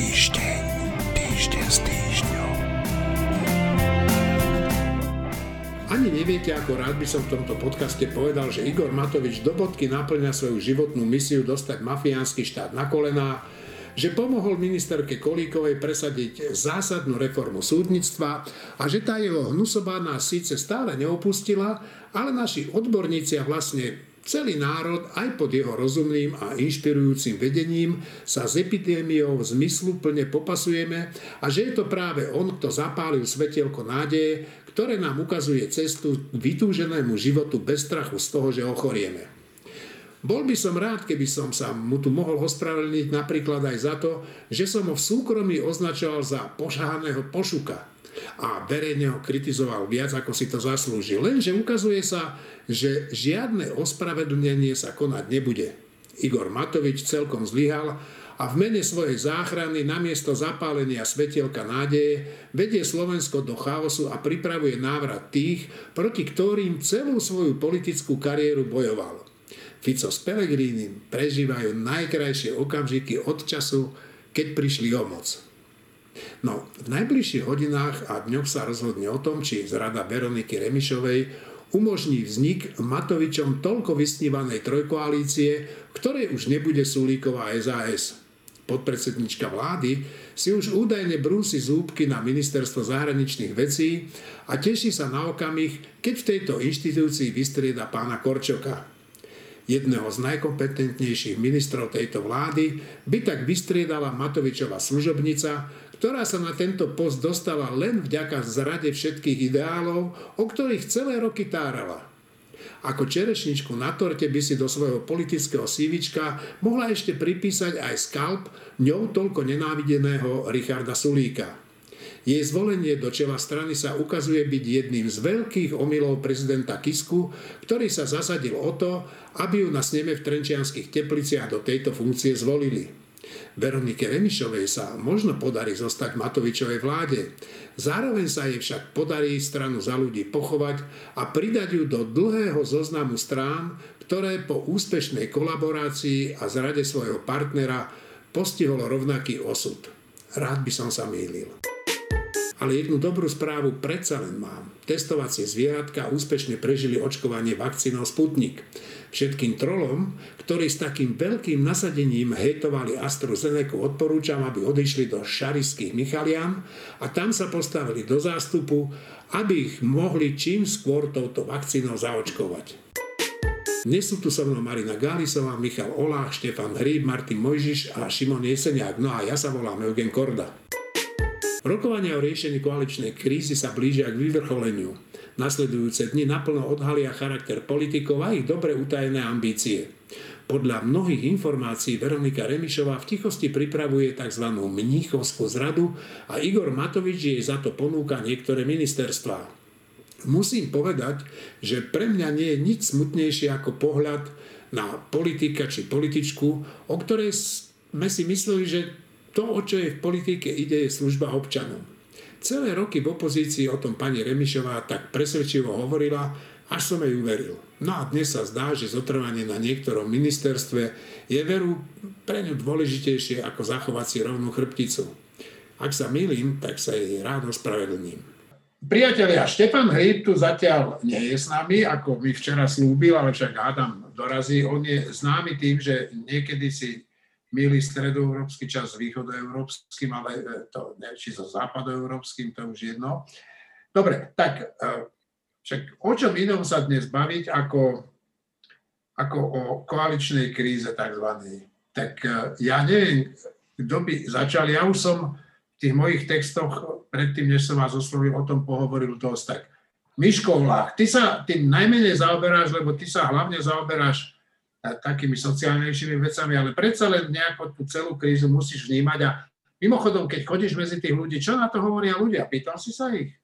Týždeň, týždeň s týždňom. Ani neviete, ako rád by som v tomto podcaste povedal, že Igor Matovič do bodky naplňa svoju životnú misiu dostať mafiánsky štát na kolená, že pomohol ministerke Kolíkovej presadiť zásadnú reformu súdnictva a že tá jeho hnusobá nás síce stále neopustila, ale naši odborníci a vlastne Celý národ, aj pod jeho rozumným a inšpirujúcim vedením, sa s epidémiou zmysluplne popasujeme a že je to práve on, kto zapálil svetielko nádeje, ktoré nám ukazuje cestu k vytúženému životu bez strachu z toho, že ochorieme. Bol by som rád, keby som sa mu tu mohol ospravedlniť napríklad aj za to, že som ho v súkromí označoval za pošahaného pošuka a verejne ho kritizoval viac, ako si to zaslúžil. Lenže ukazuje sa, že žiadne ospravedlnenie sa konať nebude. Igor Matovič celkom zlyhal a v mene svojej záchrany namiesto zapálenia svetielka nádeje vedie Slovensko do chaosu a pripravuje návrat tých, proti ktorým celú svoju politickú kariéru bojoval. Fico s Pelegrínim prežívajú najkrajšie okamžiky od času, keď prišli o moc. No, v najbližších hodinách a dňoch sa rozhodne o tom, či zrada Veroniky Remišovej umožní vznik Matovičom toľko vysnívanej trojkoalície, ktorej už nebude Sulíková SAS. Podpredsednička vlády si už údajne brúsi zúbky na ministerstvo zahraničných vecí a teší sa na okamih, keď v tejto inštitúcii vystrieda pána Korčoka jedného z najkompetentnejších ministrov tejto vlády, by tak vystriedala Matovičová služobnica, ktorá sa na tento post dostala len vďaka zrade všetkých ideálov, o ktorých celé roky tárala. Ako čerešničku na torte by si do svojho politického sívička mohla ešte pripísať aj skalp ňou toľko nenávideného Richarda Sulíka. Jej zvolenie do čela strany sa ukazuje byť jedným z veľkých omylov prezidenta Kisku, ktorý sa zasadil o to, aby ju na sneme v Trenčianských tepliciach do tejto funkcie zvolili. Veronike Remišovej sa možno podarí zostať Matovičovej vláde. Zároveň sa jej však podarí stranu za ľudí pochovať a pridať ju do dlhého zoznamu strán, ktoré po úspešnej kolaborácii a zrade svojho partnera postiholo rovnaký osud. Rád by som sa mýlil. Ale jednu dobrú správu predsa len mám. Testovacie zvieratka úspešne prežili očkovanie vakcínou Sputnik. Všetkým trolom, ktorí s takým veľkým nasadením hejtovali AstraZeneca, odporúčam, aby odišli do šariských Michalian a tam sa postavili do zástupu, aby ich mohli čím skôr touto vakcínou zaočkovať. Dnes sú tu so mnou Marina Gálisová, Michal Olách, Štefan Hríb, Martin Mojžiš a Šimon Jeseniak. No a ja sa volám Eugen Korda. Rokovania o riešení koaličnej krízy sa blížia k vyvrcholeniu. Nasledujúce dni naplno odhalia charakter politikov a ich dobre utajené ambície. Podľa mnohých informácií Veronika Remišová v tichosti pripravuje tzv. mníchovskú zradu a Igor Matovič jej za to ponúka niektoré ministerstvá. Musím povedať, že pre mňa nie je nič smutnejšie ako pohľad na politika či političku, o ktorej sme si mysleli, že to, o čo je v politike ide, je služba občanom. Celé roky v opozícii o tom pani Remišová tak presvedčivo hovorila, až som jej uveril. No a dnes sa zdá, že zotrvanie na niektorom ministerstve je veru pre ňu dôležitejšie ako zachovať si rovnú chrbticu. Ak sa milím, tak sa jej rád ospravedlním. Priatelia, Štefan Hryb tu zatiaľ nie je s nami, ako mi včera slúbil, ale však Adam dorazí. On je známy tým, že niekedy si milý stredoeurópsky čas s východoeurópskym, ale e, to ne, či so západoeurópskym, to už jedno. Dobre, tak e, však o čom inom sa dnes baviť ako, ako o koaličnej kríze tzv. Tak e, ja neviem, kto by začal. Ja už som v tých mojich textoch, predtým, než som vás oslovil, o tom pohovoril dosť. Tak Miško Vlach, ty sa tým najmenej zaoberáš, lebo ty sa hlavne zaoberáš takými sociálnejšími vecami, ale predsa len nejako tú celú krízu musíš vnímať a mimochodom, keď chodíš medzi tých ľudí, čo na to hovoria ľudia? Pýtal si sa ich?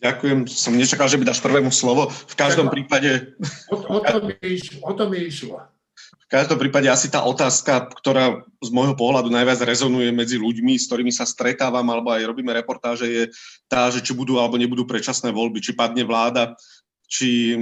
Ďakujem, som nečakal, že by dáš prvému slovo. V každom prípade... O, o, to mi iš, o to mi išlo. V každom prípade asi tá otázka, ktorá z môjho pohľadu najviac rezonuje medzi ľuďmi, s ktorými sa stretávam, alebo aj robíme reportáže, je tá, že či budú alebo nebudú predčasné voľby, či padne vláda, či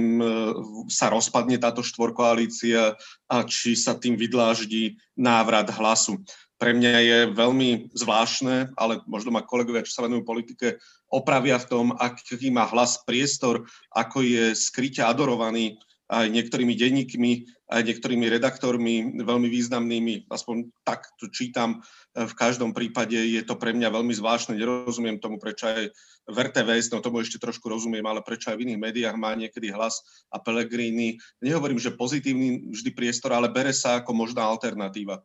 sa rozpadne táto štvorkoalícia a či sa tým vydláždi návrat hlasu. Pre mňa je veľmi zvláštne, ale možno ma kolegovia, čo sa venujú politike, opravia v tom, aký má hlas priestor, ako je skryte adorovaný aj niektorými denníkmi, aj niektorými redaktormi veľmi významnými, aspoň tak to čítam. V každom prípade je to pre mňa veľmi zvláštne. Nerozumiem tomu, prečo aj v RTVS, no tomu ešte trošku rozumiem, ale prečo aj v iných médiách má niekedy hlas a Pelegrini. Nehovorím, že pozitívny vždy priestor, ale bere sa ako možná alternatíva.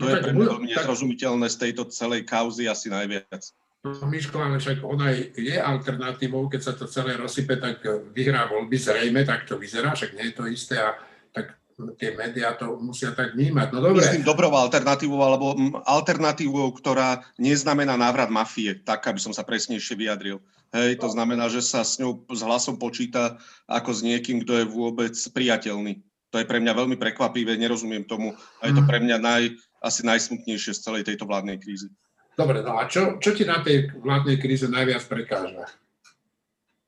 To no je pre mňa veľmi nezrozumiteľné z tejto celej kauzy asi najviac. Ale však ona je alternatívou, keď sa to celé rozsype, tak vyhrá voľby zrejme, tak to vyzerá, však nie je to isté a tak tie médiá to musia tak vnímať. No dobre. Myslím dobrou alternatívou, alebo alternatívou, ktorá neznamená návrat mafie, tak, aby som sa presnejšie vyjadril. Hej, to znamená, že sa s ňou s hlasom počíta ako s niekým, kto je vôbec priateľný. To je pre mňa veľmi prekvapivé, nerozumiem tomu a je to mhm. pre mňa naj, asi najsmutnejšie z celej tejto vládnej krízy. Dobre, no a čo, čo ti na tej vládnej kríze najviac prekáža?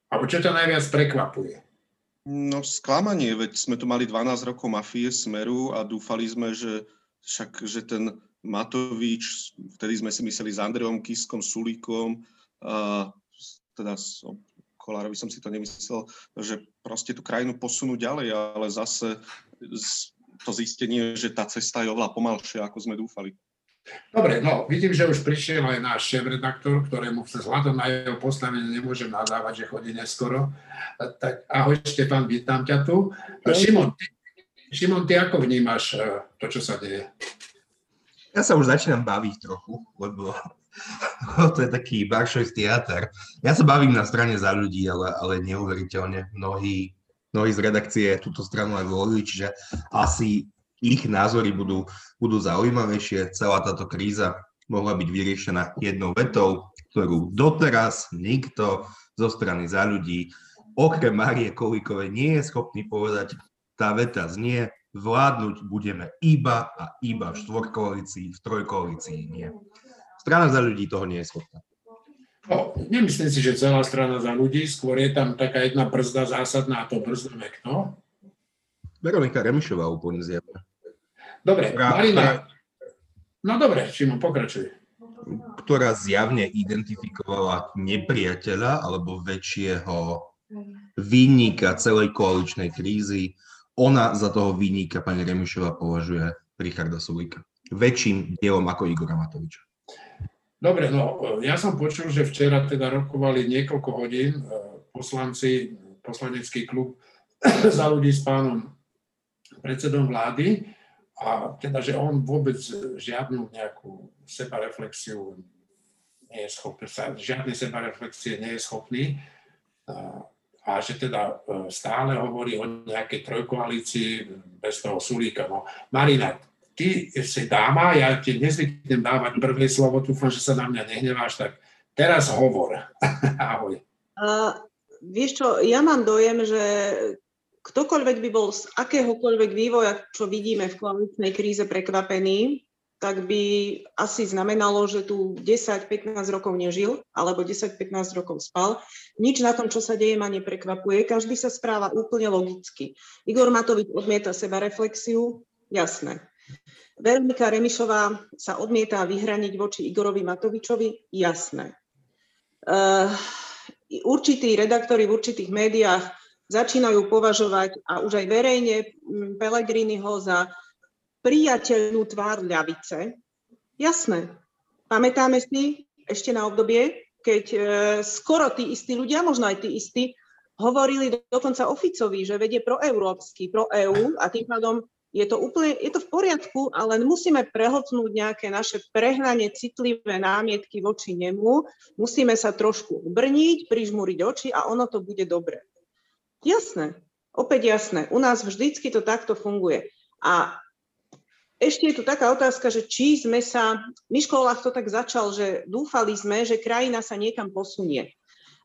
Alebo čo ťa najviac prekvapuje? No sklamanie, veď sme tu mali 12 rokov mafie Smeru a dúfali sme, že však, že ten Matovič, vtedy sme si mysleli s Andreom Kiskom, Sulíkom, a teda s Kolárovi som si to nemyslel, že proste tú krajinu posunú ďalej, ale zase to zistenie, že tá cesta je oveľa pomalšia, ako sme dúfali. Dobre, no vidím, že už prišiel aj náš šéf-redaktor, ktorému vzhľadom na jeho postavenie nemôžem nadávať, že chodí neskoro. Tak ahoj Štefan, vítam ťa tu. Šimon, ty, Šimon, ty ako vnímaš e, to, čo sa deje? Ja sa už začínam baviť trochu, lebo to je taký Baršový teatr. Ja sa bavím na strane za ľudí, ale, ale neuveriteľne. Mnohí, mnohí z redakcie túto stranu aj volili, čiže asi ich názory budú, budú zaujímavejšie. Celá táto kríza mohla byť vyriešená jednou vetou, ktorú doteraz nikto zo strany za ľudí, okrem Marie Kolíkovej, nie je schopný povedať. Tá veta znie, vládnuť budeme iba a iba v štvorkoalícii, v trojkoalícii nie. Strana za ľudí toho nie je schopná. No, nemyslím si, že celá strana za ľudí, skôr je tam taká jedna brzda zásadná a to brzdame kto? Veronika Remišová úplne zjavne. Dobre, ktorá, Marina. Ktorá, no dobre, Šimon, pokračuj. Ktorá zjavne identifikovala nepriateľa alebo väčšieho výnika celej koaličnej krízy. Ona za toho výnika pani Remišová považuje Richarda Sulika. Väčším dielom ako Igora Matoviča. Dobre, no ja som počul, že včera teda rokovali niekoľko hodín eh, poslanci, poslanecký klub za ľudí s pánom predsedom vlády a teda, že on vôbec žiadnu nejakú sebareflexiu nie je schopný, sa, žiadne sebareflexie nie je schopný a, a že teda e, stále hovorí o nejakej trojkoalícii bez toho Sulíka. No, Marina, ty si dáma, ja ti nezvyknem dávať prvé slovo, dúfam, že sa na mňa nehneváš, tak teraz hovor. Ahoj. Uh, vieš čo, ja mám dojem, že ktokoľvek by bol z akéhokoľvek vývoja, čo vidíme v koaličnej kríze prekvapený, tak by asi znamenalo, že tu 10-15 rokov nežil, alebo 10-15 rokov spal. Nič na tom, čo sa deje, ma neprekvapuje. Každý sa správa úplne logicky. Igor Matovič odmieta seba reflexiu, jasné. Veronika Remišová sa odmieta vyhraniť voči Igorovi Matovičovi, jasné. Uh, určití redaktori v určitých médiách začínajú považovať a už aj verejne mm, Pelegriniho za priateľnú tvár ľavice. Jasné. Pamätáme si ešte na obdobie, keď e, skoro tí istí ľudia, možno aj tí istí, hovorili dokonca oficovi, že vedie pro európsky, pro EÚ a tým pádom je to úplne, je to v poriadku, ale musíme prehotnúť nejaké naše prehnanie citlivé námietky voči nemu, musíme sa trošku ubrniť, prižmúriť oči a ono to bude dobre. Jasné, opäť jasné. U nás vždycky to takto funguje. A ešte je tu taká otázka, že či sme sa, Miško Olach to tak začal, že dúfali sme, že krajina sa niekam posunie.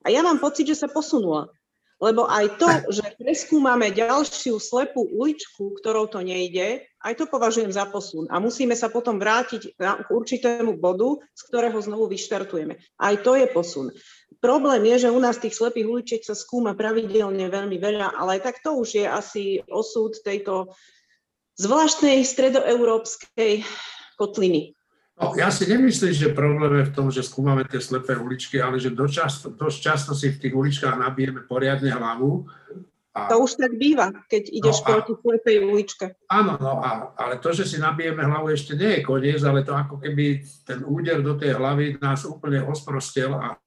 A ja mám pocit, že sa posunula. Lebo aj to, že preskúmame ďalšiu slepú uličku, ktorou to nejde, aj to považujem za posun. A musíme sa potom vrátiť k určitému bodu, z ktorého znovu vyštartujeme. Aj to je posun. Problém je, že u nás tých slepých uličiek sa skúma pravidelne veľmi veľa, ale tak to už je asi osud tejto zvláštnej stredoeurópskej kotliny. No, ja si nemyslím, že problém je v tom, že skúmame tie slepé uličky, ale že dosť často si v tých uličkách nabijeme poriadne hlavu. A... To už tak býva, keď ideš no proti slepej uličke. Áno, no a, ale to, že si nabijeme hlavu ešte nie je koniec, ale to ako keby ten úder do tej hlavy nás úplne osprostel a,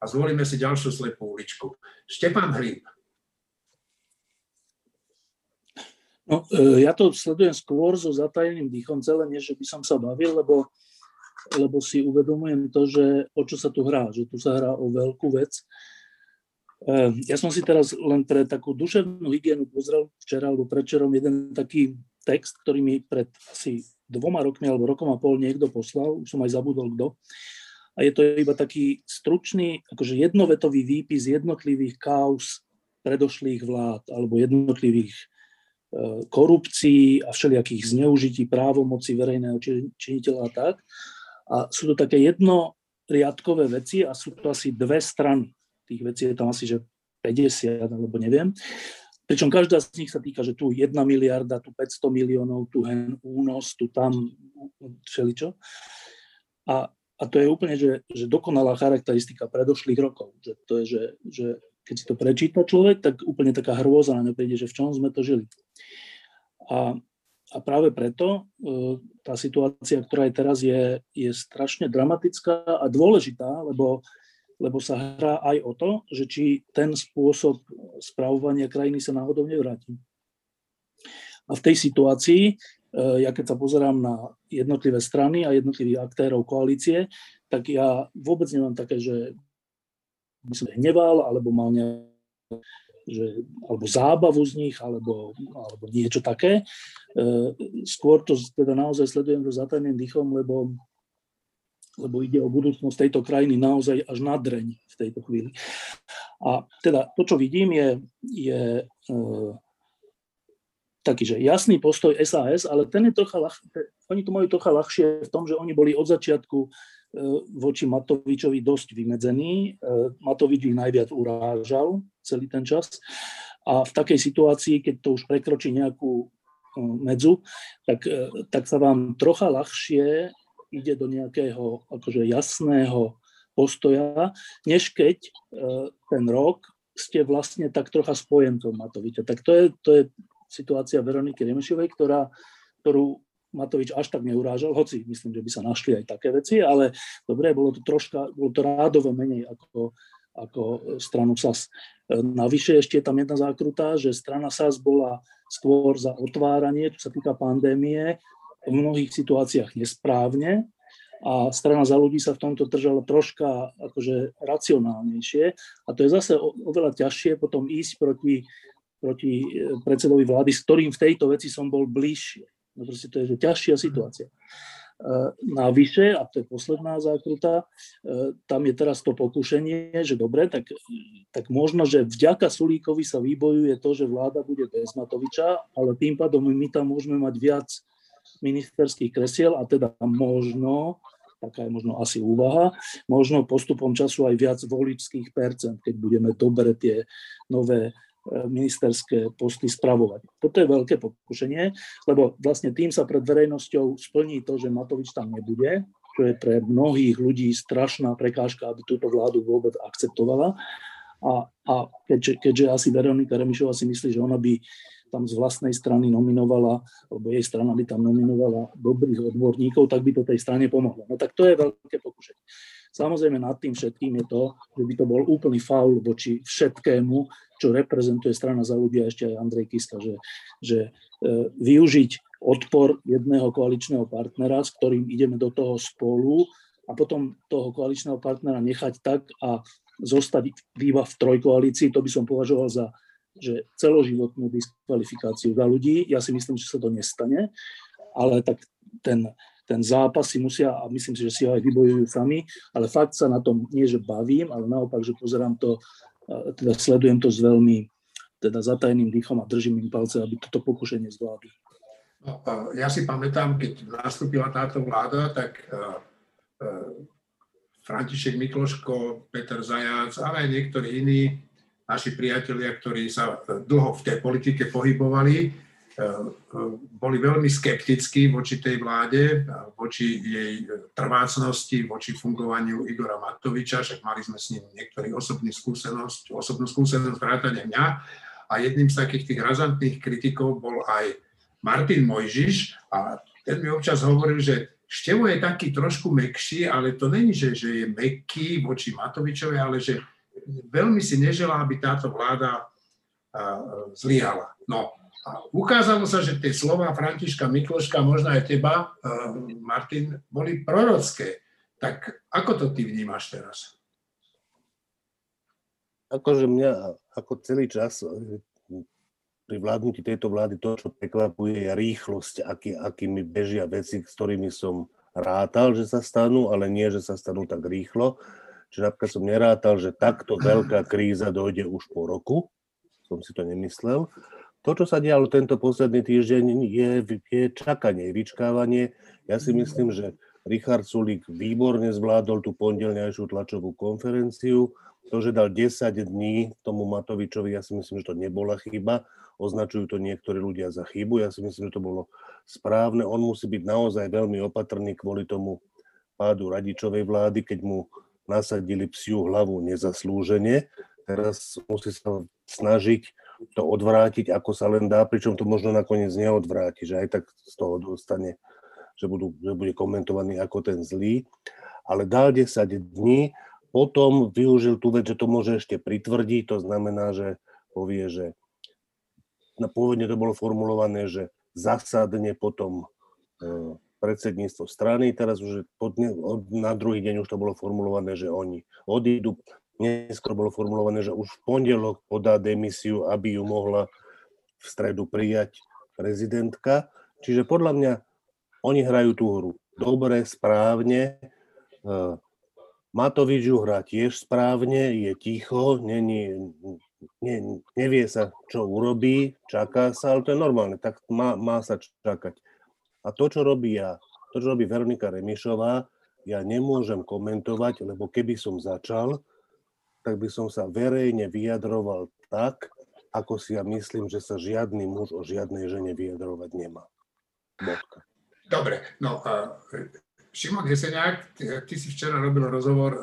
a zvolíme si ďalšiu slepú uličku. Štepan Hríb. No, e, ja to sledujem skôr so zatajeným dýchom, celé nie, že by som sa bavil, lebo, lebo si uvedomujem to, že o čo sa tu hrá, že tu sa hrá o veľkú vec. E, ja som si teraz len pre takú duševnú hygienu pozrel včera alebo predčerom jeden taký text, ktorý mi pred asi dvoma rokmi alebo rokom a pol niekto poslal, už som aj zabudol kto. A je to iba taký stručný, akože jednovetový výpis jednotlivých kauz predošlých vlád alebo jednotlivých korupcií a všelijakých zneužití právomoci verejného činiteľa a tak. A sú to také jednoriadkové veci a sú to asi dve strany. Tých vecí je tam asi že 50 alebo neviem. Pričom každá z nich sa týka, že tu 1 miliarda, tu 500 miliónov, tu hen únos, tu tam všeličo. A, a to je úplne, že, že dokonalá charakteristika predošlých rokov. Že to je, že, že keď si to prečíta človek, tak úplne taká hrôza na príde, že v čom sme to žili. A, a práve preto e, tá situácia, ktorá je teraz, je, je strašne dramatická a dôležitá, lebo, lebo sa hrá aj o to, že či ten spôsob správovania krajiny sa náhodou nevráti. A v tej situácii, e, ja keď sa pozerám na jednotlivé strany a jednotlivých aktérov koalície, tak ja vôbec nemám také, že by som hneval, alebo mal nejaké že, alebo zábavu z nich, alebo, alebo niečo také. E, skôr to teda naozaj sledujem so zatajným dýchom, lebo, lebo ide o budúcnosť tejto krajiny naozaj až na dreň v tejto chvíli. A teda to, čo vidím, je, je e, taký, že jasný postoj SAS, ale ten je trocha ľah, oni to majú trocha ľahšie v tom, že oni boli od začiatku E, voči Matovičovi dosť vymedzený. E, Matovič ich najviac urážal celý ten čas. A v takej situácii, keď to už prekročí nejakú e, medzu, tak, tak sa vám trocha ľahšie ide do nejakého akože jasného postoja, než keď ten rok ste vlastne tak trocha spojencom Matoviča. Tak to je, to je situácia Veroniky Remešovej, ktorá, ktorú Matovič až tak neurážal, hoci myslím, že by sa našli aj také veci, ale dobre, bolo to troška, bolo to rádovo menej ako, ako stranu SAS. Navyše ešte je tam jedna zákruta, že strana SAS bola skôr za otváranie, čo sa týka pandémie, v mnohých situáciách nesprávne a strana za ľudí sa v tomto držala troška akože racionálnejšie a to je zase oveľa ťažšie potom ísť proti, proti predsedovi vlády, s ktorým v tejto veci som bol bližšie. No proste to je že ťažšia situácia. Navyše, a to je posledná zákruta, e, tam je teraz to pokušenie, že dobre, tak, tak možno, že vďaka Sulíkovi sa výbojuje to, že vláda bude bez Matoviča, ale tým pádom my tam môžeme mať viac ministerských kresiel a teda možno, taká je možno asi úvaha, možno postupom času aj viac voličských percent, keď budeme dobre tie nové E, ministerské posty spravovať. Toto je veľké pokušenie, lebo vlastne tým sa pred verejnosťou splní to, že Matovič tam nebude, čo je pre mnohých ľudí strašná prekážka, aby túto vládu vôbec akceptovala. A, a keďže, keďže asi Veronika Remišová si myslí, že ona by tam z vlastnej strany nominovala, alebo jej strana by tam nominovala dobrých odborníkov, tak by to tej strane pomohlo. No tak to je veľké pokušenie. Samozrejme nad tým všetkým je to, že by to bol úplný faul voči všetkému, čo reprezentuje strana za ľudia, ešte aj Andrej Kiska, že, že e, využiť odpor jedného koaličného partnera, s ktorým ideme do toho spolu a potom toho koaličného partnera nechať tak a zostať iba v trojkoalícii, to by som považoval za že celoživotnú diskvalifikáciu za ľudí. Ja si myslím, že sa to nestane, ale tak ten ten zápas si musia, a myslím si, že si ho aj vybojujú sami, ale fakt sa na tom nie, že bavím, ale naopak, že pozerám to teda sledujem to s veľmi teda zatajným dýchom a držím im palce, aby toto pokušenie zvládli. No, ja si pamätám, keď nastúpila táto vláda, tak František Mikloško, Peter Zajac, ale aj niektorí iní naši priatelia, ktorí sa dlho v tej politike pohybovali, boli veľmi skeptickí voči tej vláde, voči jej trvácnosti, voči fungovaniu Igora Matoviča, však mali sme s ním niektorých osobnú skúsenosť, osobnú skúsenosť vrátane mňa. A jedným z takých tých razantných kritikov bol aj Martin Mojžiš a ten mi občas hovoril, že Števo je taký trošku mekší, ale to není, že, že je meký voči Matovičovi, ale že veľmi si neželá, aby táto vláda zlyhala. No a ukázalo sa, že tie slova Františka Mikloška, možno aj teba, Martin, boli prorocké. Tak ako to ty vnímaš teraz? Akože mňa ako celý čas pri vládnutí tejto vlády to, čo prekvapuje, je rýchlosť, aký, akými bežia veci, s ktorými som rátal, že sa stanú, ale nie, že sa stanú tak rýchlo. Čiže napríklad som nerátal, že takto veľká kríza dojde už po roku. Som si to nemyslel. To, čo sa dialo tento posledný týždeň, je, je čakanie, vyčkávanie. Ja si myslím, že Richard Sulík výborne zvládol tú pondelňajšiu tlačovú konferenciu. To, že dal 10 dní tomu Matovičovi, ja si myslím, že to nebola chyba označujú to niektorí ľudia za chybu. Ja si myslím, že to bolo správne. On musí byť naozaj veľmi opatrný kvôli tomu pádu radičovej vlády, keď mu nasadili psiu hlavu nezaslúžene. Teraz musí sa snažiť to odvrátiť, ako sa len dá, pričom to možno nakoniec neodvráti, že aj tak z toho dostane, že, budú, že bude komentovaný ako ten zlý. Ale dal 10 dní, potom využil tú vec, že to môže ešte pritvrdiť, to znamená, že povie, že pôvodne to bolo formulované, že zasadne potom e, predsedníctvo strany, teraz už na druhý deň už to bolo formulované, že oni odídu. Neskôr bolo formulované, že už v pondelok podá demisiu, aby ju mohla v stredu prijať prezidentka. Čiže podľa mňa oni hrajú tú hru dobre, správne. E, Matovič ju hrá tiež správne, je ticho, není, ne, nevie sa, čo urobí, čaká sa, ale to je normálne, tak má, má sa čakať. A to, čo robí ja, to, čo robí Veronika Remišová, ja nemôžem komentovať, lebo keby som začal, tak by som sa verejne vyjadroval tak, ako si ja myslím, že sa žiadny muž o žiadnej žene vyjadrovať nemá. Bodka. Dobre, no uh, Šimon Heseniak, ty, ty si včera robil rozhovor uh,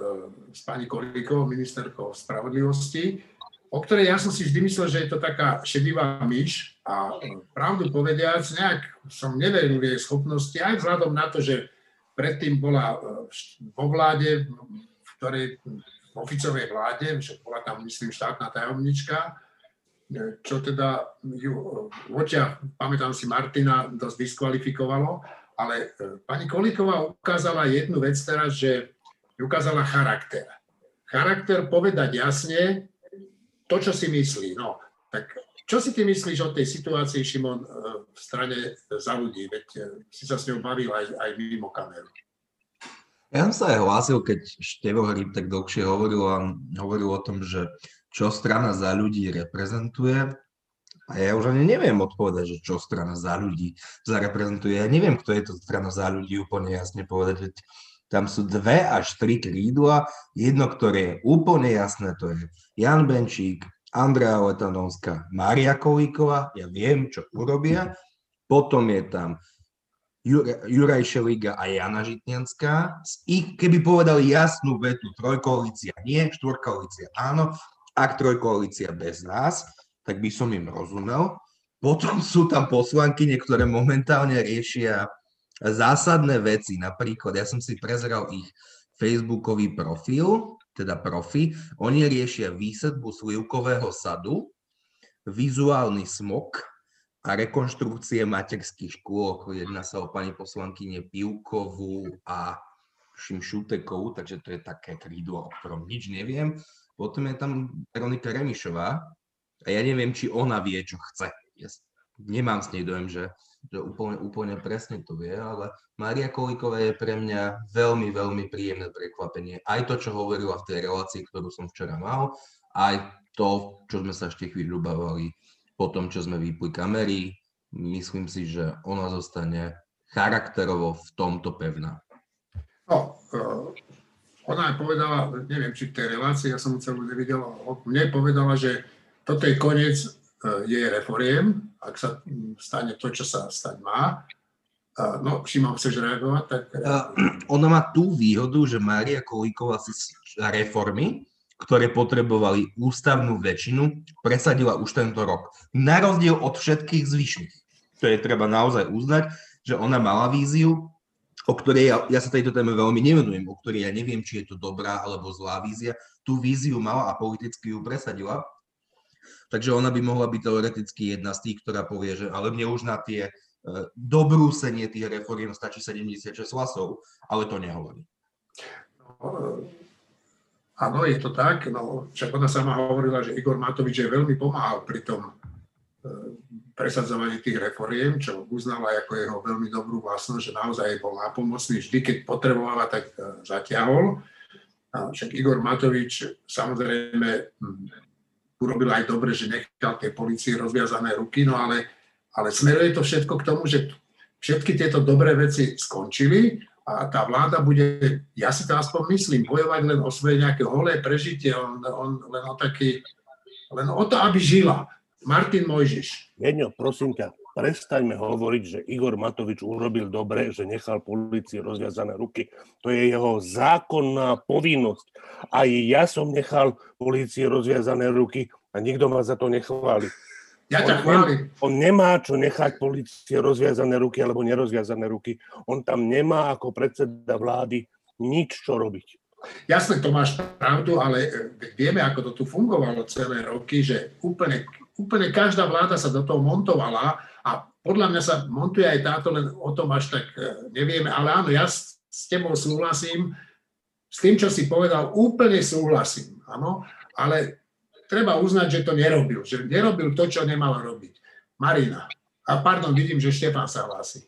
s pani Kolíkovou, ministerkou spravodlivosti o ktorej ja som si vždy myslel, že je to taká šedivá myš a pravdu povediac, nejak som neveril v jej schopnosti, aj vzhľadom na to, že predtým bola e, vo vláde, v ktorej v oficovej vláde, že bola tam, myslím, štátna tajomnička, e, čo teda ju v očiach, pamätám si, Martina dosť diskvalifikovalo, ale e, pani Kolíková ukázala jednu vec teraz, že ukázala charakter. Charakter povedať jasne, to, čo si myslí. No, tak čo si ty myslíš o tej situácii, Šimon, eh, v strane za ľudí? Veď eh, si sa s ňou bavil aj, aj mimo kameru. Ja som sa aj hlásil, keď Števo Hryb tak dlhšie hovoril, a hovoril o tom, že čo strana za ľudí reprezentuje. A ja už ani neviem odpovedať, že čo strana za ľudí zareprezentuje. Ja neviem, kto je to strana za ľudí úplne jasne povedať. Veď tam sú dve až tri krídla. Jedno, ktoré je úplne jasné, to je Jan Benčík, Andrea Letanovská, Mária Kolíková. Ja viem, čo urobia. Potom je tam Juraj Šeliga a Jana Žitňanská. Ich, keby povedali jasnú vetu, trojkoalícia nie, štvorkoalícia áno, ak trojkoalícia bez nás, tak by som im rozumel. Potom sú tam poslanky, ktoré momentálne riešia zásadné veci. Napríklad, ja som si prezeral ich facebookový profil, teda profi. Oni riešia výsadbu slivkového sadu, vizuálny smog a rekonštrukcie materských škôl. Jedná sa o pani poslankyne Pivkovú a Šimšutekovú, takže to je také krídlo, o ktorom nič neviem. Potom je tam Veronika Remišová a ja neviem, či ona vie, čo chce. Nemám s nej dojem, že že úplne, úplne presne to vie, ale Maria Kolíková je pre mňa veľmi, veľmi príjemné prekvapenie. Aj to, čo hovorila v tej relácii, ktorú som včera mal, aj to, čo sme sa ešte chvíľu bavili, po tom, čo sme vypli kamery, myslím si, že ona zostane charakterovo v tomto pevná. No, uh, ona aj povedala, neviem, či v tej relácii, ja som celú nevidel, mne povedala, že toto je koniec jej reforiem, ak sa stane to, čo sa stať má. No, Šimon, chceš reagovať? Tak... Ona má tú výhodu, že Mária Kolíková si reformy, ktoré potrebovali ústavnú väčšinu, presadila už tento rok. Na rozdiel od všetkých zvyšných. To je treba naozaj uznať, že ona mala víziu, o ktorej ja, ja sa tejto téme veľmi nevenujem, o ktorej ja neviem, či je to dobrá alebo zlá vízia. Tú víziu mala a politicky ju presadila. Takže ona by mohla byť teoreticky jedna z tých, ktorá povie, že ale mne už na tie e, dobrúsenie tých reforiem stačí 76 hlasov, ale to nehovorí. No, Áno, je to tak. No, však ona sama hovorila, že Igor Matovič je veľmi pomáhal pri tom e, presadzovaní tých reforiem, čo uznala ako jeho veľmi dobrú vlastnosť, že naozaj bol nápomocný. Vždy, keď potrebovala, tak e, zatiahol. A však Igor Matovič samozrejme urobil aj dobre, že nechal tej policii rozviazané ruky, no ale, ale smeruje to všetko k tomu, že všetky tieto dobré veci skončili a tá vláda bude, ja si to aspoň myslím, bojovať len o svoje nejaké holé prežitie, on, on len o taký, len o to, aby žila. Martin Mojžiš. Jeňo, prosím ťa, prestaňme hovoriť, že Igor Matovič urobil dobre, že nechal policii rozviazané ruky. To je jeho zákonná povinnosť. Aj ja som nechal policii rozviazané ruky a nikto ma za to nechváli. Ja ťa chválim. On nemá čo nechať policie rozviazané ruky alebo nerozviazané ruky. On tam nemá ako predseda vlády nič čo robiť. Jasne, to máš pravdu, ale e, vieme, ako to tu fungovalo celé roky, že úplne, úplne každá vláda sa do toho montovala a podľa mňa sa montuje aj táto, len o tom až tak e, nevieme. Ale áno, ja s, s tebou súhlasím, s tým, čo si povedal, úplne súhlasím. Áno, ale treba uznať, že to nerobil. Že nerobil to, čo nemal robiť. Marina. A pardon, vidím, že Štefán sa hlási.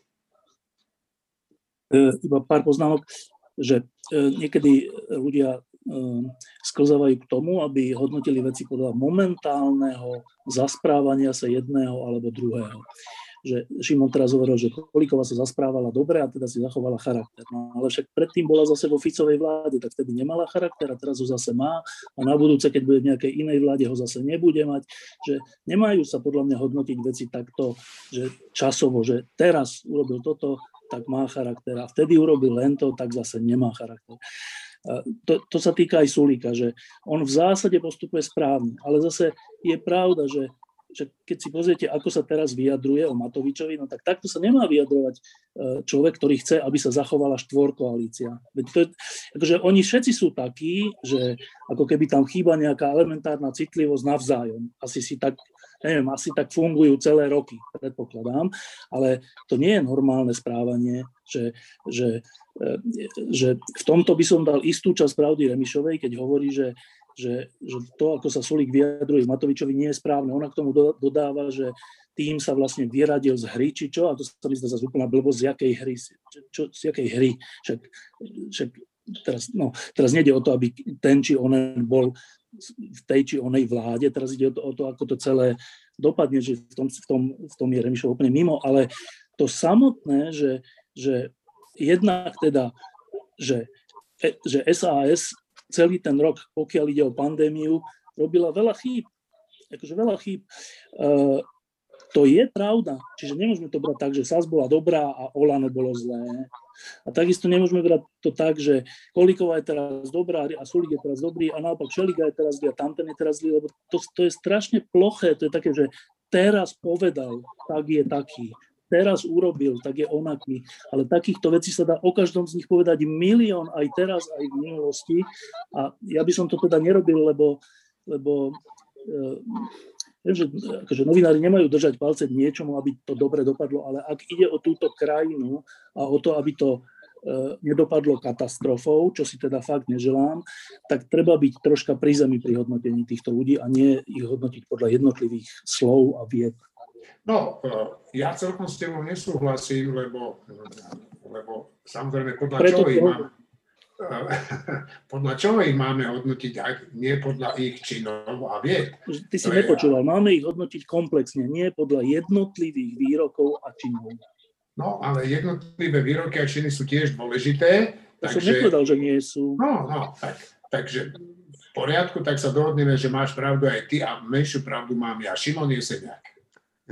E, iba pár poznámok, že e, niekedy ľudia sklzávajú k tomu, aby hodnotili veci podľa momentálneho zasprávania sa jedného alebo druhého že Šimon teraz hovoril, že Kolíková sa zasprávala dobre a teda si zachovala charakter. No, ale však predtým bola zase vo Ficovej vláde, tak vtedy nemala charakter a teraz ho zase má a na budúce, keď bude v nejakej inej vláde, ho zase nebude mať. Že nemajú sa podľa mňa hodnotiť veci takto, že časovo, že teraz urobil toto, tak má charakter a vtedy urobil len to, tak zase nemá charakter. To, to sa týka aj Sulíka, že on v zásade postupuje správne, ale zase je pravda, že že keď si pozriete, ako sa teraz vyjadruje o Matovičovi, no tak takto sa nemá vyjadrovať e, človek, ktorý chce, aby sa zachovala štvorkoalícia. Veď to je, akože oni všetci sú takí, že ako keby tam chýba nejaká elementárna citlivosť navzájom. Asi si tak, neviem, asi tak fungujú celé roky, predpokladám, ale to nie je normálne správanie, že, že, e, že v tomto by som dal istú časť pravdy Remišovej, keď hovorí, že že, že to, ako sa Sulík vyjadruje Matovičovi, nie je správne. Ona k tomu dodáva, že tým sa vlastne vyradil z hry, či čo, a to sa mi zdá zase úplná blbosť, z jakej hry, čo, z jakej hry. Však, však teraz, no, teraz nejde o to, aby ten či onen bol v tej či onej vláde, teraz ide o to, o to ako to celé dopadne, že v tom, v tom, v tom je Remišov úplne mimo, ale to samotné, že, že jednak teda, že, že SAS celý ten rok, pokiaľ ide o pandémiu, robila veľa chýb. Akože veľa chýb. Uh, to je pravda. Čiže nemôžeme to brať tak, že SAS bola dobrá a Olano bolo zlé. A takisto nemôžeme brať to tak, že Kolíková je teraz dobrá a Sulik je teraz dobrý a naopak Šeliga je teraz zlý a tamten je teraz zlý, lebo to, to je strašne ploché. To je také, že teraz povedal, tak je taký teraz urobil, tak je onaký. Ale takýchto vecí sa dá o každom z nich povedať milión aj teraz, aj v minulosti. A ja by som to teda nerobil, lebo, lebo uh, viem, že akože novinári nemajú držať palce niečomu, aby to dobre dopadlo, ale ak ide o túto krajinu a o to, aby to uh, nedopadlo katastrofou, čo si teda fakt neželám, tak treba byť troška pri zemi pri hodnotení týchto ľudí a nie ich hodnotiť podľa jednotlivých slov a vied. No, e, ja celkom s tebou nesúhlasím, lebo, lebo samozrejme podľa Preto čo ich mám, podľa čoho ich máme hodnotiť, ak nie podľa ich činov a vied. Ty si to nepočúval, je... máme ich hodnotiť komplexne, nie podľa jednotlivých výrokov a činov. No, ale jednotlivé výroky a činy sú tiež dôležité. To takže... som nepovedal, že nie sú. No, no, tak, takže v poriadku, tak sa dohodneme, že máš pravdu aj ty a menšiu pravdu mám ja. Šimon Jeseniak.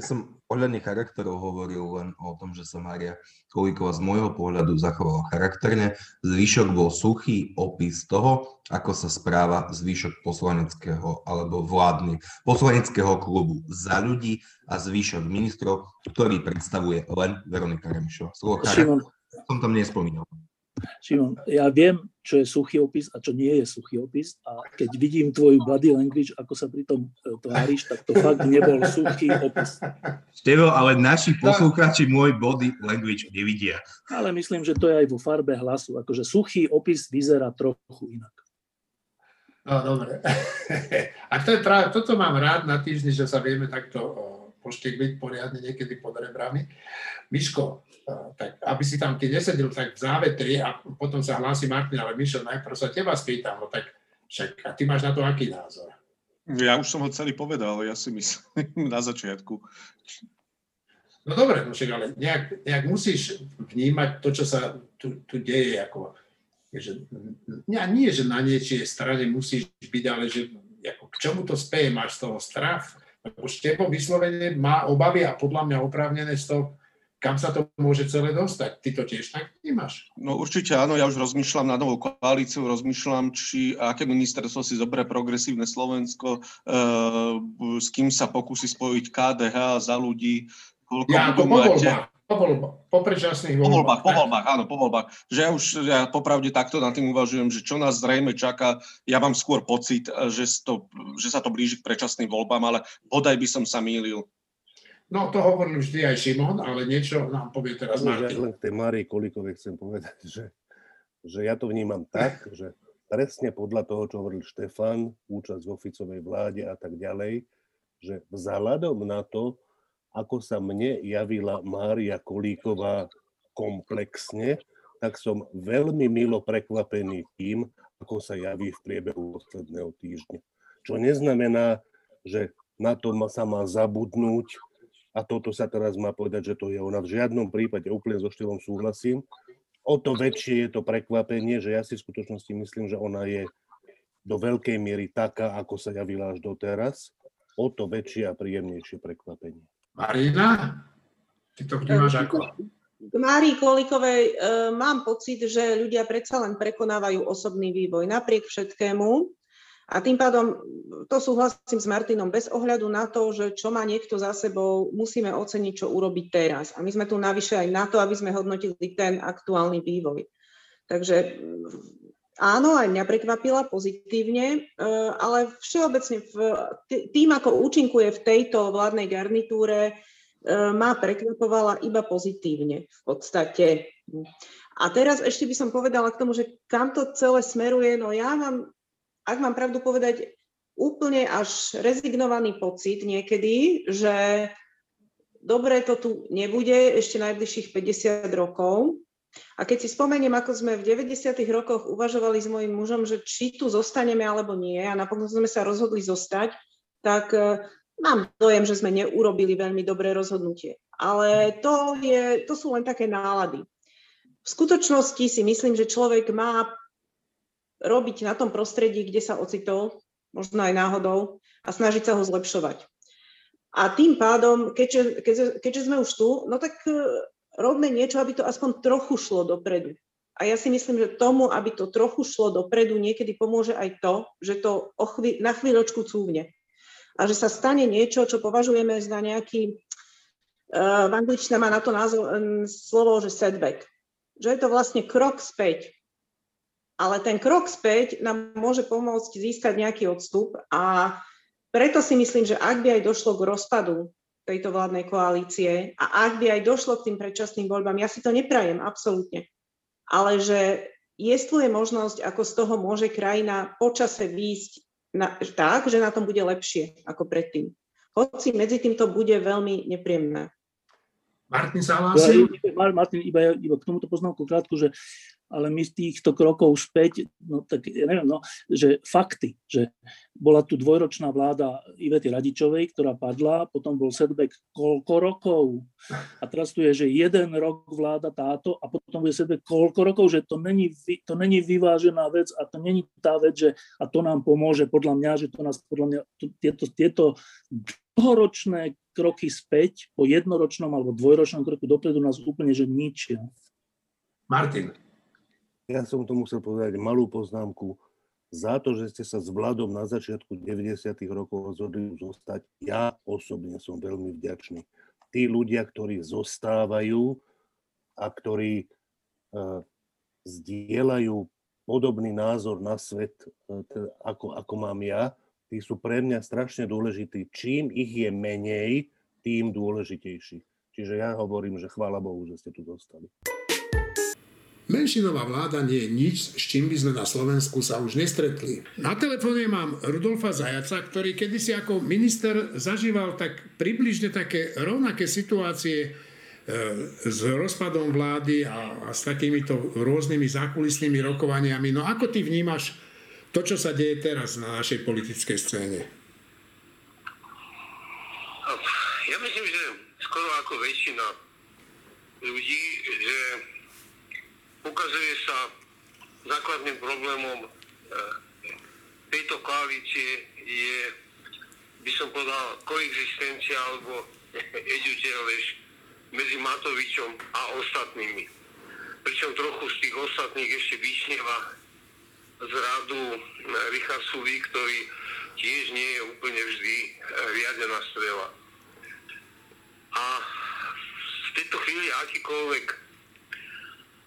Ja som ohľadne charakterov hovoril len o tom, že sa Mária Kolíková z môjho pohľadu zachovala charakterne. Zvyšok bol suchý opis toho, ako sa správa zvyšok poslaneckého alebo vládny poslaneckého klubu za ľudí a zvyšok ministrov, ktorý predstavuje len Veronika Remišová. Slovo charakter som tam nespomínal. Šimon, ja viem, čo je suchý opis a čo nie je suchý opis a keď vidím tvoju body language, ako sa pri tom e, tváriš, tak to fakt nebol suchý opis. Števo, ale naši poslucháči môj body language nevidia. Ale myslím, že to je aj vo farbe hlasu. Akože suchý opis vyzerá trochu inak. No, dobre. A to je práve, toto mám rád na týždni, že sa vieme takto poštekliť poriadne niekedy pod rebrami. Miško, tak aby si tam keď nesedel tak v závetri a potom sa hlási Martin, ale Mišo, najprv sa teba spýtam, no tak však a ty máš na to aký názor? Ja už som ho celý povedal, ja si myslím na začiatku. No dobre, no však, ale nejak, nejak musíš vnímať to, čo sa tu, tu deje, ako, že, nie, nie, že na niečie strane musíš byť, ale že ako, k čomu to speje, máš z toho strach, lebo Štepo vyslovene má obavy a podľa mňa oprávnené z toho, kam sa to môže celé dostať. Ty to tiež tak vnímaš? No určite áno, ja už rozmýšľam na novou koalíciu, rozmýšľam, či aké ministerstvo si zoberie progresívne Slovensko, e, s kým sa pokusí spojiť KDH za ľudí, koľko ja, budú mať... Po voľbách, po predčasných voľbách. Po voľbách, po voľbách, áno, po voľbách. Že ja už ja popravde takto nad tým uvažujem, že čo nás zrejme čaká, ja mám skôr pocit, že, to, že sa to blíži k predčasným voľbám, ale bodaj by som sa mýlil. No to hovoril vždy aj Šimon, ale niečo nám povie teraz Martin. Ja len k tej Márii Kolíkovej chcem povedať, že, že ja to vnímam tak, že presne podľa toho, čo hovoril Štefan, účasť v oficovej vláde a tak ďalej, že vzhľadom na to, ako sa mne javila Mária Kolíková komplexne, tak som veľmi milo prekvapený tým, ako sa javí v priebehu posledného týždňa. Čo neznamená, že na to sa má zabudnúť a toto sa teraz má povedať, že to je ona. V žiadnom prípade úplne so štýlom súhlasím. O to väčšie je to prekvapenie, že ja si v skutočnosti myslím, že ona je do veľkej miery taká, ako sa javila až doteraz. O to väčšie a príjemnejšie prekvapenie. Marina, ty to vnímaš ako? K Márii Kolikovej e, mám pocit, že ľudia predsa len prekonávajú osobný vývoj napriek všetkému a tým pádom, to súhlasím s Martinom, bez ohľadu na to, že čo má niekto za sebou, musíme oceniť, čo urobiť teraz. A my sme tu navyše aj na to, aby sme hodnotili ten aktuálny vývoj. Takže áno, aj mňa prekvapila pozitívne, e, ale všeobecne v, tým, ako účinkuje v tejto vládnej garnitúre, e, ma prekvapovala iba pozitívne v podstate. A teraz ešte by som povedala k tomu, že kam to celé smeruje, no ja mám ak mám pravdu povedať, úplne až rezignovaný pocit niekedy, že dobre to tu nebude ešte najbližších 50 rokov. A keď si spomeniem, ako sme v 90. rokoch uvažovali s mojim mužom, že či tu zostaneme alebo nie, a napokon sme sa rozhodli zostať, tak uh, mám dojem, že sme neurobili veľmi dobré rozhodnutie. Ale to, je, to sú len také nálady. V skutočnosti si myslím, že človek má robiť na tom prostredí, kde sa ocitol, možno aj náhodou, a snažiť sa ho zlepšovať. A tým pádom, keďže, keďže, keďže sme už tu, no tak e, robme niečo, aby to aspoň trochu šlo dopredu. A ja si myslím, že tomu, aby to trochu šlo dopredu, niekedy pomôže aj to, že to chví, na chvíľočku cúvne. A že sa stane niečo, čo považujeme za nejaký, uh, v angličtine má na to názov, slovo, že setback. Že je to vlastne krok späť ale ten krok späť nám môže pomôcť získať nejaký odstup a preto si myslím, že ak by aj došlo k rozpadu tejto vládnej koalície a ak by aj došlo k tým predčasným voľbám, ja si to neprajem, absolútne, ale že jestvuje možnosť, ako z toho môže krajina počase výjsť na, tak, že na tom bude lepšie ako predtým. Hoci medzi tým to bude veľmi nepríjemné. Martin sa hlási? Martin, iba, iba k tomuto poznámku krátko, že ale my týchto krokov späť, no tak ja neviem, no, že fakty, že bola tu dvojročná vláda Ivety Radičovej, ktorá padla, potom bol setback koľko rokov a teraz tu je, že jeden rok vláda táto a potom bude setback koľko rokov, že to není, to není vyvážená vec a to není tá vec, že a to nám pomôže podľa mňa, že to nás podľa mňa, to, tieto, tieto dlhoročné kroky späť po jednoročnom alebo dvojročnom kroku dopredu nás úplne že ničia. Martin. Ja som to musel povedať malú poznámku. Za to, že ste sa s Vladom na začiatku 90. rokov rozhodli zostať, ja osobne som veľmi vďačný. Tí ľudia, ktorí zostávajú a ktorí uh, zdieľajú podobný názor na svet, uh, ako, ako mám ja, tí sú pre mňa strašne dôležití. Čím ich je menej, tým dôležitejší. Čiže ja hovorím, že chvála Bohu, že ste tu zostali. Menšinová vláda nie je nič, s čím by sme na Slovensku sa už nestretli. Na telefóne mám Rudolfa Zajaca, ktorý kedysi ako minister zažíval tak približne také rovnaké situácie e, s rozpadom vlády a, s takýmito rôznymi zákulisnými rokovaniami. No ako ty vnímaš to, čo sa deje teraz na našej politickej scéne? Ja myslím, že skoro ako väčšina ľudí, že ukazuje sa základným problémom eh, tejto koalície je, by som povedal, koexistencia alebo eduteleš medzi Matovičom a ostatnými. Pričom trochu z tých ostatných ešte vyšnieva z radu eh, Richard Sulík, ktorý tiež nie je úplne vždy eh, riadená strela. A v tejto chvíli akýkoľvek,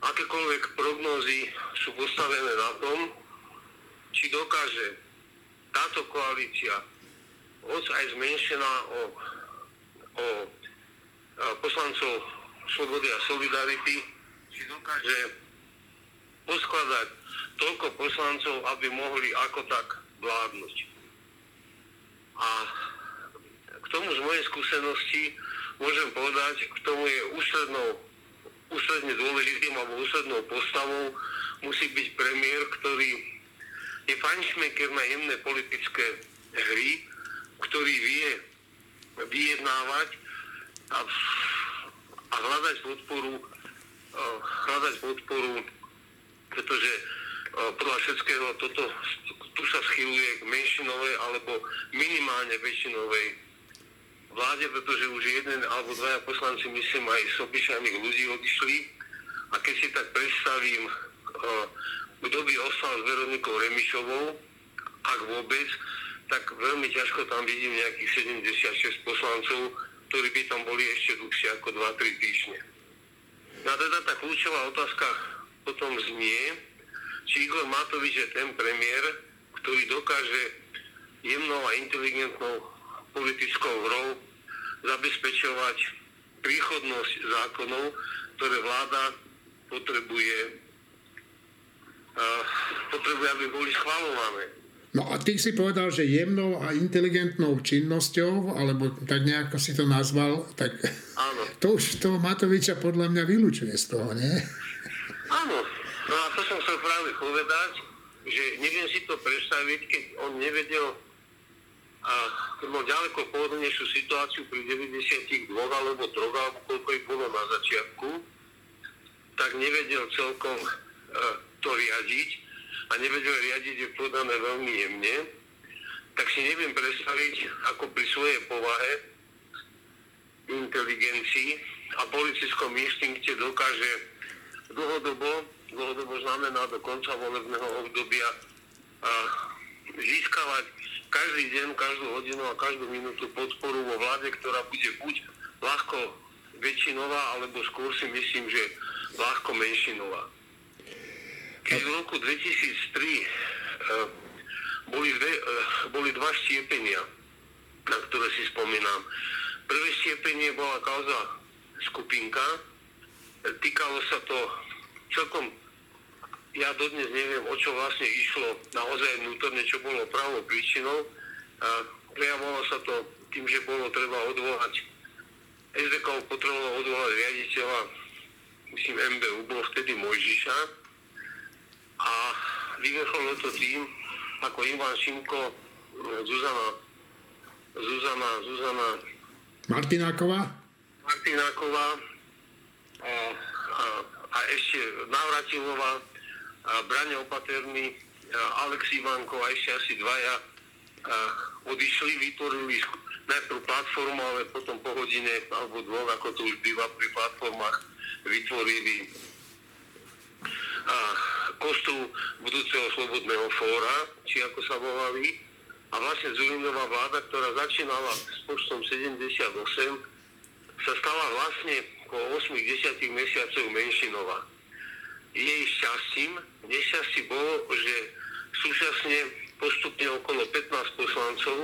akékoľvek prognózy sú postavené na tom, či dokáže táto koalícia, hoď aj zmenšená o, o poslancov Slobody a Solidarity, či dokáže poskladať toľko poslancov, aby mohli ako tak vládnuť. A k tomu z mojej skúsenosti môžem povedať, k tomu je ústrednou, ústredne dôležitým alebo ústrednou postavou musí byť premiér, ktorý je fajnšmeker na jemné politické hry, ktorý vie vyjednávať a, a hľadať podporu, hľadať podporu, pretože podľa všetkého toto, tu sa schyluje k menšinovej alebo minimálne väčšinovej vláde, pretože už jeden alebo dvaja poslanci, myslím, aj z obyčajných ľudí odišli. A keď si tak predstavím, kto by ostal s Veronikou Remišovou, ak vôbec, tak veľmi ťažko tam vidím nejakých 76 poslancov, ktorí by tam boli ešte dlhšie ako 2-3 týždne. No a teda tá kľúčová otázka potom znie, či Igor Matovič je ten premiér, ktorý dokáže jemnou a inteligentnou politickou hrou zabezpečovať príchodnosť zákonov, ktoré vláda potrebuje, uh, potrebuje, aby boli schvalované. No a ty si povedal, že jemnou a inteligentnou činnosťou, alebo tak nejako si to nazval, tak Áno. to už toho Matoviča podľa mňa vylúčuje z toho, nie? Áno, No a to som chcel práve povedať, že neviem si to predstaviť, keď on nevedel a mal ďaleko pohodlnejšiu situáciu pri 92 alebo 3 alebo koľko ich bolo na začiatku, tak nevedel celkom uh, to riadiť a nevedel riadiť je podané veľmi jemne, tak si neviem predstaviť, ako pri svojej povahe, inteligencii a politickom instinkte dokáže dlhodobo dlhodobo znamená do konca volebného obdobia a získavať každý deň, každú hodinu a každú minútu podporu vo vláde, ktorá bude buď ľahko väčšinová, alebo skôr si myslím, že ľahko menšinová. Keď v roku 2003 e, boli, dve, e, boli dva štiepenia, na ktoré si spomínam. Prvé štiepenie bola kauza skupinka, týkalo sa to celkom ja dodnes neviem, o čo vlastne išlo naozaj vnútorne, čo bolo pravou príčinou. Prejavovalo sa to tým, že bolo treba odvolať SDK potrebovalo odvolať riaditeľa, myslím MBU, bol vtedy Mojžiša a vyvrcholilo to tým, ako Ivan Šimko, Zuzana, Zuzana, Zuzana Martináková? Martináková a, a, a ešte Navratilová, a Brane Opaterný, a Alex Ivanko a ešte asi dvaja a, odišli, vytvorili najprv platformu, ale potom po hodine alebo dvoch, ako to už býva pri platformách, vytvorili a kostol budúceho slobodného fóra, či ako sa volali. A vlastne Zulindová vláda, ktorá začínala s počtom 78, sa stala vlastne po 8-10 mesiacov menšinová. Jej šťastím, nešťastí bolo, že súčasne postupne okolo 15 poslancov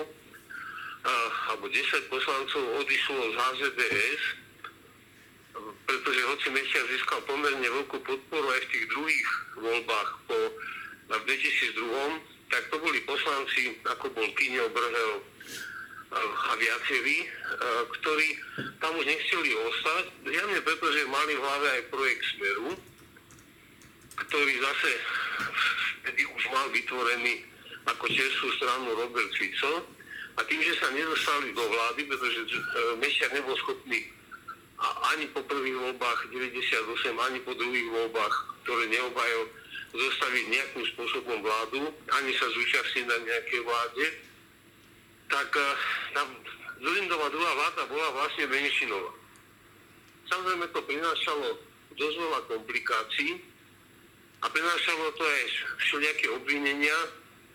a, alebo 10 poslancov odišlo z HZDS, pretože hoci Mesiac získal pomerne veľkú podporu aj v tých druhých voľbách po, v 2002, tak to boli poslanci, ako bol Kyňo, Brhel a viacerí, ktorí tam už nechceli ostať, zjavne preto, že mali v hlave aj projekt Smeru, ktorý zase vtedy už mal vytvorený ako čerstvú stranu Robert Fico. A tým, že sa nedostali do vlády, pretože e, Mesiak nebol schopný ani po prvých voľbách 98, ani po druhých voľbách, ktoré neobhajil, zostaviť nejakým spôsobom vládu, ani sa zúčastniť na nejakej vláde, tak uh, tam Zulindová druhá vláda bola vlastne menšinová. Samozrejme to prinášalo dosť veľa komplikácií a prinášalo to aj všelijaké obvinenia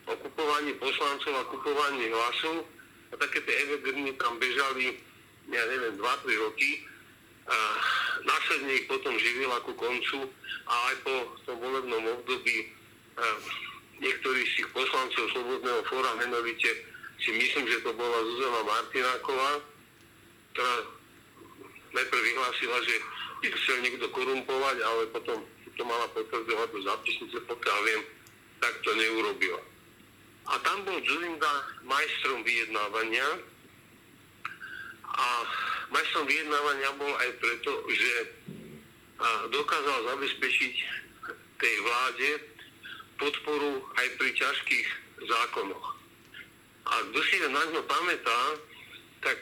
o kupovaní poslancov a kupovaní hlasov a také tie evergreeny tam bežali, ja neviem, 2-3 roky. A následne ich potom živil ku koncu a aj po tom volebnom období niektorí z tých poslancov Slobodného fóra, menovite si myslím, že to bola Zuzana Martináková, ktorá najprv vyhlásila, že chcel niekto korumpovať, ale potom to mala potvrdovať do zápisnice, pokiaľ viem, tak to neurobila. A tam bol Zulinda majstrom vyjednávania a majstrom vyjednávania bol aj preto, že dokázal zabezpečiť tej vláde podporu aj pri ťažkých zákonoch. A kto si na ňo pamätá, tak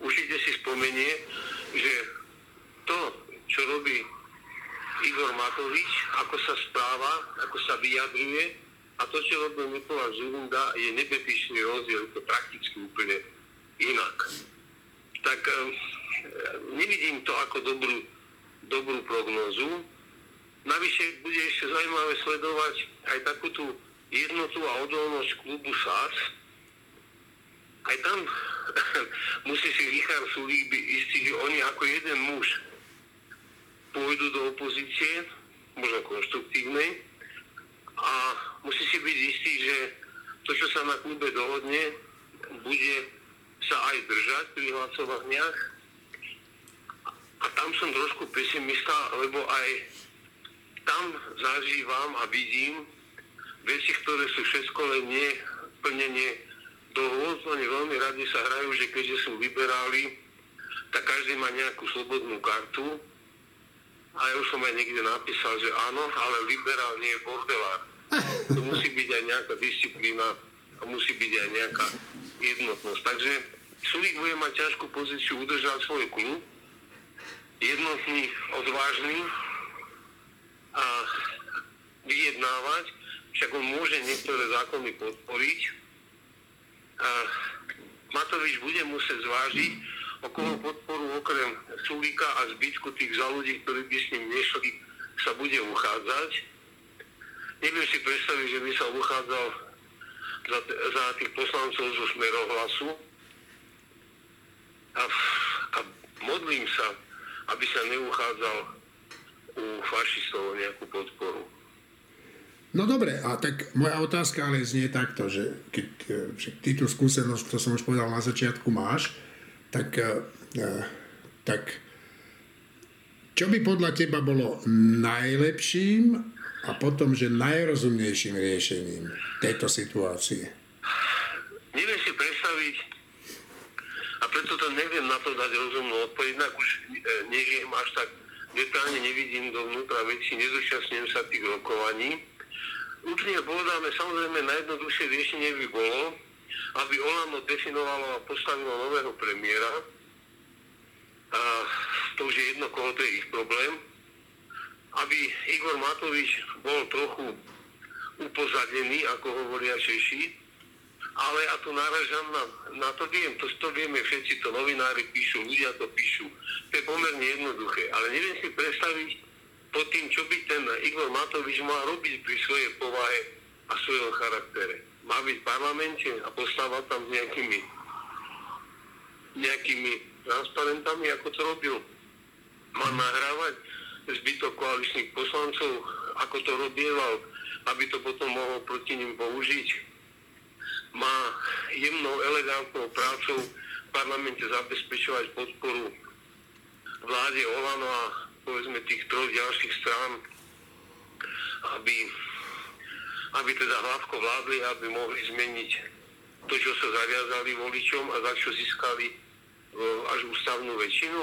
určite si spomenie, že to, čo robí Igor Matovič, ako sa správa, ako sa vyjadruje a to, čo robí Mikuláš Zurinda, je nebepičný rozdiel, to prakticky úplne inak. Tak e, nevidím to ako dobrú, dobrú prognózu. Navyše bude ešte zaujímavé sledovať aj takú tú jednotu a odolnosť klubu SAS. Aj tam musí si Richard Sulík byť istý, že oni ako jeden muž pôjdu do opozície, možno konštruktívnej, a musí si byť istý, že to, čo sa na klube dohodne, bude sa aj držať pri hlasovaniach. A tam som trošku pesimista, lebo aj tam zažívam a vidím veci, ktoré sú všetko len nie plnenie dohod. Oni veľmi radi sa hrajú, že keďže sú liberáli, tak každý má nejakú slobodnú kartu. A ja už som aj niekde napísal, že áno, ale liberál nie je bordelár. To musí byť aj nejaká disciplína a musí byť aj nejaká jednotnosť. Takže Sulík bude mať ťažkú pozíciu udržať svoj klub, jednotný, odvážny a vyjednávať, však on môže niektoré zákony podporiť. A Matovič bude musieť zvážiť, koho podporu okrem Sulíka a zbytku tých za ľudí, ktorí by s ním nešli, sa bude uchádzať. Neviem si predstaviť, že by sa uchádzal za, za tých poslancov zo Smerohlasu. A, a modlím sa, aby sa neuchádzal u fašistov nejakú podporu. No dobre, a tak moja otázka ale znie takto, že keď že ty tú skúsenosť, to som už povedal na začiatku, máš, tak, e, e, tak čo by podľa teba bolo najlepším a potom, že najrozumnejším riešením tejto situácie? Neviem si predstaviť, a preto to neviem na to dať rozumnú odpoveď, inak už e, nežijem až tak detálne nevidím dovnútra veci, nezúčastňujem sa tých rokovaní. Úplne povedáme, samozrejme najjednoduchšie riešenie by bolo, aby Olano definovalo a postavilo nového premiéra. A to už je jedno, koho to je ich problém. Aby Igor Matovič bol trochu upozadený, ako hovoria Češi, ale a tu náražam na, na to viem, to, to vieme všetci, to novinári píšu, ľudia to píšu. To je pomerne jednoduché, ale neviem si predstaviť pod tým, čo by ten Igor Matovič mal robiť pri svojej povahe a svojom charaktere. Má byť v parlamente a postávať tam s nejakými, nejakými transparentami, ako to robil. Má nahrávať zbytok koaličných poslancov, ako to robieval, aby to potom mohol proti ním použiť má jemnou, elegantnou prácou v parlamente zabezpečovať podporu vláde Olano a povedzme tých troch ďalších strán, aby, aby teda hlavko vládli, aby mohli zmeniť to, čo sa zaviazali voličom a za čo získali e, až ústavnú väčšinu.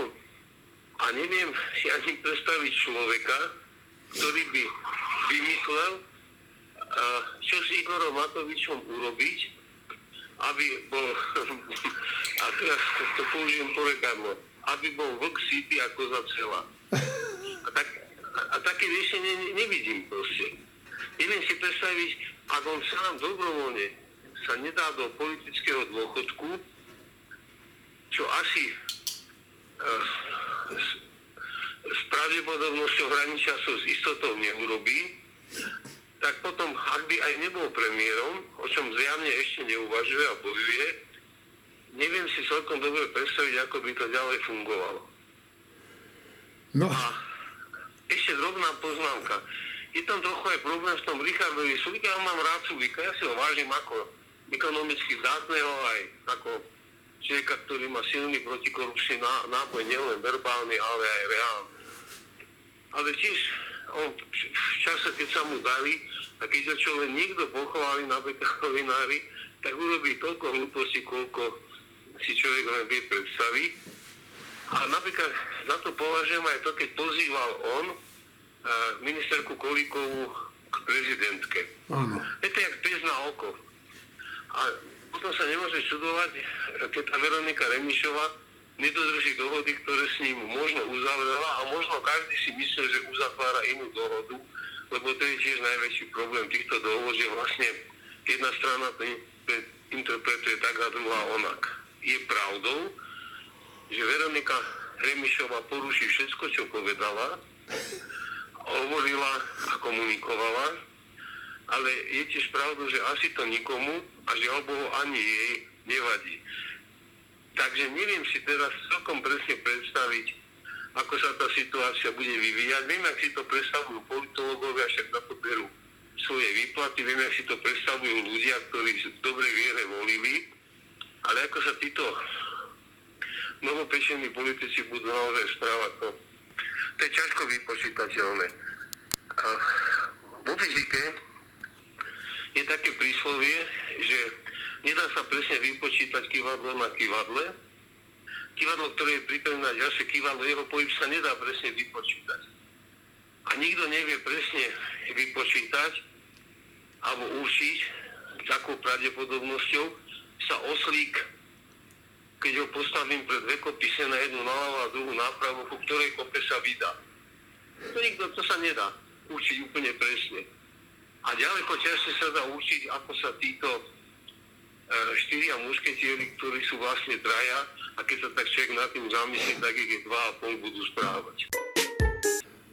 A neviem si ani predstaviť človeka, ktorý by vymyslel, čo s Igorom Matovičom urobiť, aby bol, a teraz to použijem porekadlo, aby bol vlk síty ako za celá. A, tak, a také riešenie nevidím proste. Neviem si predstaviť, ak on sám dobrovoľne sa nedá do politického dôchodku, čo asi uh, s, s pravdepodobnosťou hraničia sa s istotou neurobí, tak potom, ak by aj nebol premiérom, o čom zjavne ešte neuvažuje a bojuje, neviem si celkom dobre predstaviť, ako by to ďalej fungovalo. No. A ešte drobná poznámka. Je tam trochu aj problém s tom Richardovi Sulika. Ja mám rád Sulika, ja si ho vážim ako ekonomicky zdatného, aj ako človeka, ktorý má silný protikorupčný nápoj, nielen verbálny, ale aj reálny. Ale tiež on v čase, keď sa mu dali, a keď čo len niekto pochváli na novinári, tak urobí toľko hlúposti, koľko si človek len vie predstaviť. A napríklad za to považujem aj to, keď pozýval on ministerku Kolíkovú k prezidentke. Áno. Je to jak pes na oko. A potom sa nemôže čudovať, keď tá Veronika Remišová nedodrží dohody, ktoré s ním možno uzavrela a možno každý si myslí, že uzatvára inú dohodu, lebo to je tiež najväčší problém týchto dohod, že vlastne jedna strana to interpretuje tak a druhá onak. Je pravdou, že Veronika Remišová poruší všetko, čo povedala, hovorila a komunikovala, ale je tiež pravdou, že asi to nikomu a žiaľ Bohu ani jej nevadí. Takže neviem si teraz celkom presne predstaviť, ako sa tá situácia bude vyvíjať. Viem, ak si to predstavujú politológovia, však na to berú svoje výplaty, viem, ak si to predstavujú ľudia, ktorí v dobrej viere volili, ale ako sa títo novopečení politici budú naozaj správať, to, to je ťažko vypočítateľné. Vo fyzike je také príslovie, že nedá sa presne vypočítať kývadlo na kývadle. Kývadlo, ktoré je pripravené na ďalšie kývadlo, jeho pohyb sa nedá presne vypočítať. A nikto nevie presne vypočítať alebo určiť, s akou pravdepodobnosťou sa oslík, keď ho postavím pred dve kopise na jednu naľavo a druhú nápravu, ku ktorej kope sa vydá. To nikto, to sa nedá určiť úplne presne. A ďaleko ťažšie sa dá určiť, ako sa títo E, štyria mušketieri, ktorí sú vlastne traja a keď sa tak človek nad tým zamyslí, tak ich je dva a pol budú správať.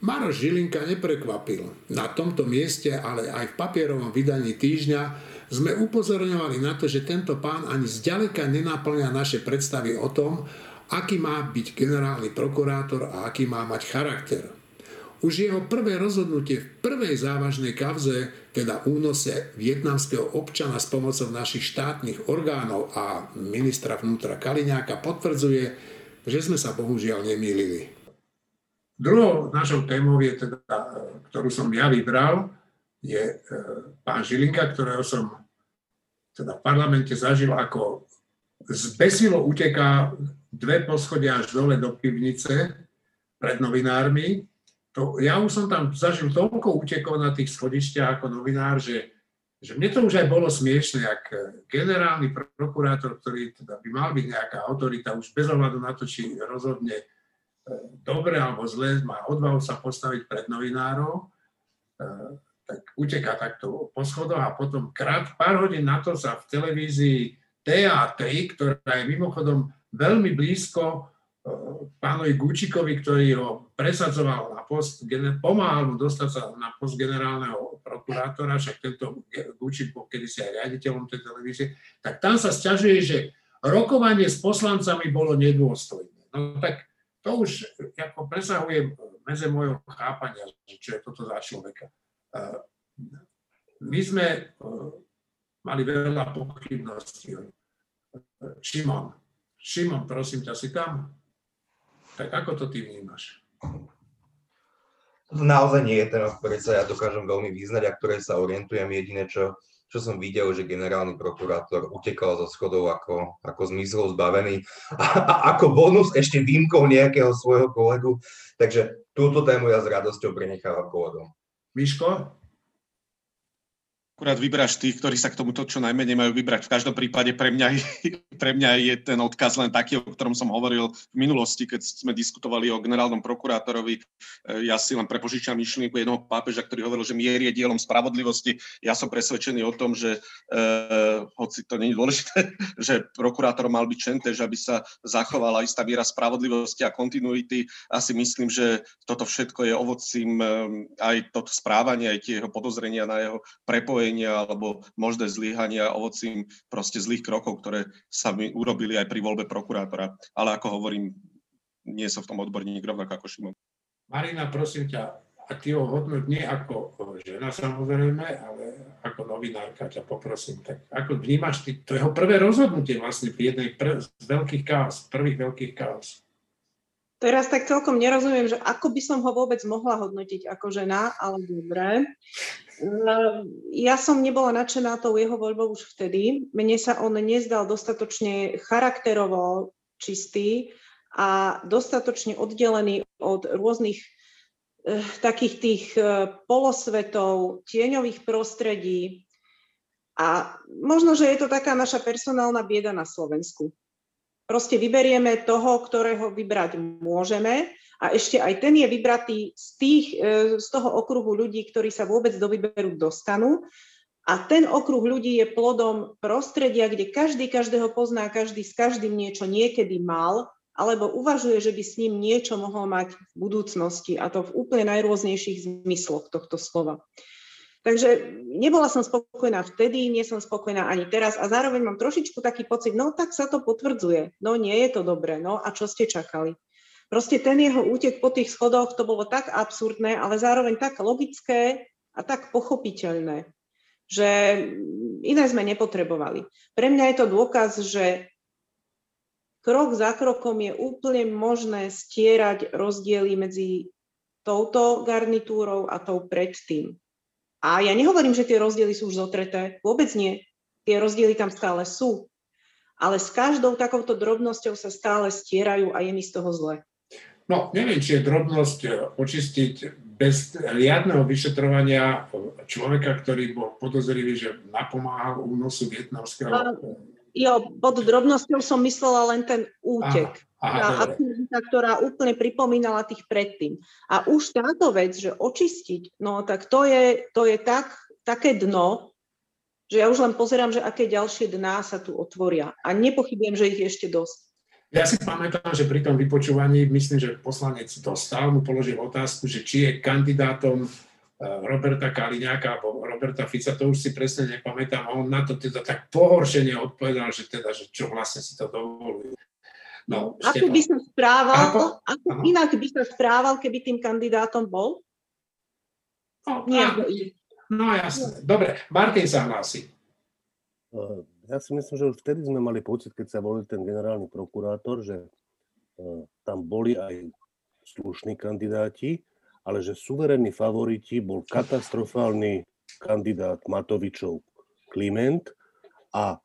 Maroš Žilinka neprekvapil. Na tomto mieste, ale aj v papierovom vydaní týždňa sme upozorňovali na to, že tento pán ani zďaleka nenáplňa naše predstavy o tom, aký má byť generálny prokurátor a aký má mať charakter. Už jeho prvé rozhodnutie v prvej závažnej kavze, teda únose vietnamského občana s pomocou našich štátnych orgánov a ministra vnútra Kaliňáka potvrdzuje, že sme sa bohužiaľ nemýlili. Druhou našou témou je teda, ktorú som ja vybral, je e, pán Žilinka, ktorého som teda v parlamente zažil ako zbesilo uteká dve poschodia až dole do pivnice, pred novinármi. To, ja už som tam zažil toľko útekov na tých schodišťach ako novinár, že, že mne to už aj bolo smiešne, ak generálny prokurátor, ktorý teda by mal byť nejaká autorita, už bez ohľadu na to, či rozhodne e, dobre alebo zle, má odvahu sa postaviť pred novinárov, e, tak uteká takto po schodoch a potom krát, pár hodín na to sa v televízii TA3, ktorá je mimochodom veľmi blízko pánovi Gučikovi, ktorý ho presadzoval na post, pomáhal mu dostať sa na post generálneho prokurátora, však tento Gučik bol kedysi aj riaditeľom tej televízie, tak tam sa sťažuje, že rokovanie s poslancami bolo nedôstojné. No tak to už ako presahuje meze môjho chápania, čo je toto za človeka. My sme mali veľa pochybností. Šimon, Šimon, prosím ťa, si tam? Tak ako to ty vnímaš? Naozaj nie je téma, v ktorej sa ja dokážem veľmi význať a ktorej sa orientujem. Jediné, čo, čo som videl, že generálny prokurátor utekal zo schodov ako, ako zmyslov zbavený a, a ako bonus ešte výmkou nejakého svojho kolegu. Takže túto tému ja s radosťou prenechávam kolegom. Miško? Akurát vyberáš tých, ktorí sa k tomuto čo najmenej majú vybrať. V každom prípade pre mňa, pre mňa je ten odkaz len taký, o ktorom som hovoril v minulosti, keď sme diskutovali o generálnom prokurátorovi. E, ja si len prepožičam myšlienku jednoho pápeža, ktorý hovoril, že mier je dielom spravodlivosti. Ja som presvedčený o tom, že eh, hoci to nie je dôležité, že prokurátor mal byť čentež, aby sa zachovala istá miera spravodlivosti a kontinuity. Asi myslím, že toto všetko je ovocím eh, aj toto správanie, aj tie jeho podozrenia na jeho prepojenie prepojenia alebo možné zlyhania ovocím proste zlých krokov, ktoré sa mi urobili aj pri voľbe prokurátora. Ale ako hovorím, nie som v tom odborník rovnako ako Šimon. Marina, prosím ťa, a ty ho hodnoť nie ako žena samozrejme, ale ako novinárka ťa poprosím. Tak ako vnímaš ty, to jeho prvé rozhodnutie vlastne pri jednej pr- z veľkých chaos, prvých veľkých chaos? Teraz tak celkom nerozumiem, že ako by som ho vôbec mohla hodnotiť ako žena, ale dobre. Ehm, ja som nebola nadšená tou jeho voľbou už vtedy. Mne sa on nezdal dostatočne charakterovo čistý a dostatočne oddelený od rôznych eh, takých tých eh, polosvetov, tieňových prostredí. A možno, že je to taká naša personálna bieda na Slovensku proste vyberieme toho, ktorého vybrať môžeme a ešte aj ten je vybratý z, tých, e, z toho okruhu ľudí, ktorí sa vôbec do výberu dostanú. A ten okruh ľudí je plodom prostredia, kde každý každého pozná, každý s každým niečo niekedy mal, alebo uvažuje, že by s ním niečo mohol mať v budúcnosti, a to v úplne najrôznejších zmysloch tohto slova. Takže nebola som spokojná vtedy, nie som spokojná ani teraz a zároveň mám trošičku taký pocit, no tak sa to potvrdzuje, no nie je to dobré, no a čo ste čakali? Proste ten jeho útek po tých schodoch, to bolo tak absurdné, ale zároveň tak logické a tak pochopiteľné, že iné sme nepotrebovali. Pre mňa je to dôkaz, že krok za krokom je úplne možné stierať rozdiely medzi touto garnitúrou a tou predtým. A ja nehovorím, že tie rozdiely sú už zotreté, vôbec nie. Tie rozdiely tam stále sú. Ale s každou takouto drobnosťou sa stále stierajú a je mi z toho zle. No, neviem, či je drobnosť e, očistiť bez riadneho vyšetrovania človeka, ktorý bol podozrivý, že napomáhal únosu vietnamského... Jo, pod drobnosťou som myslela len ten útek. Aha. Aha, aktivita, ktorá úplne pripomínala tých predtým. A už táto vec, že očistiť, no tak to je, to je tak, také dno, že ja už len pozerám, že aké ďalšie dná sa tu otvoria. A nepochybujem, že ich je ešte dosť. Ja si pamätám, že pri tom vypočúvaní, myslím, že poslanec dostal, mu položil otázku, že či je kandidátom eh, Roberta Kaliňáka alebo Roberta Fica, to už si presne nepamätám. A on na to teda tak pohoršene odpovedal, že teda, že čo vlastne si to dovoluje. No, ako by sa správal, ako, ako inak by sa správal, keby tým kandidátom bol? No, no, no jasne. Dobre, Martin sa hlási. Ja si myslím, že už vtedy sme mali pocit, keď sa volil ten generálny prokurátor, že tam boli aj slušní kandidáti, ale že suverénni favoriti bol katastrofálny kandidát Matovičov Kliment a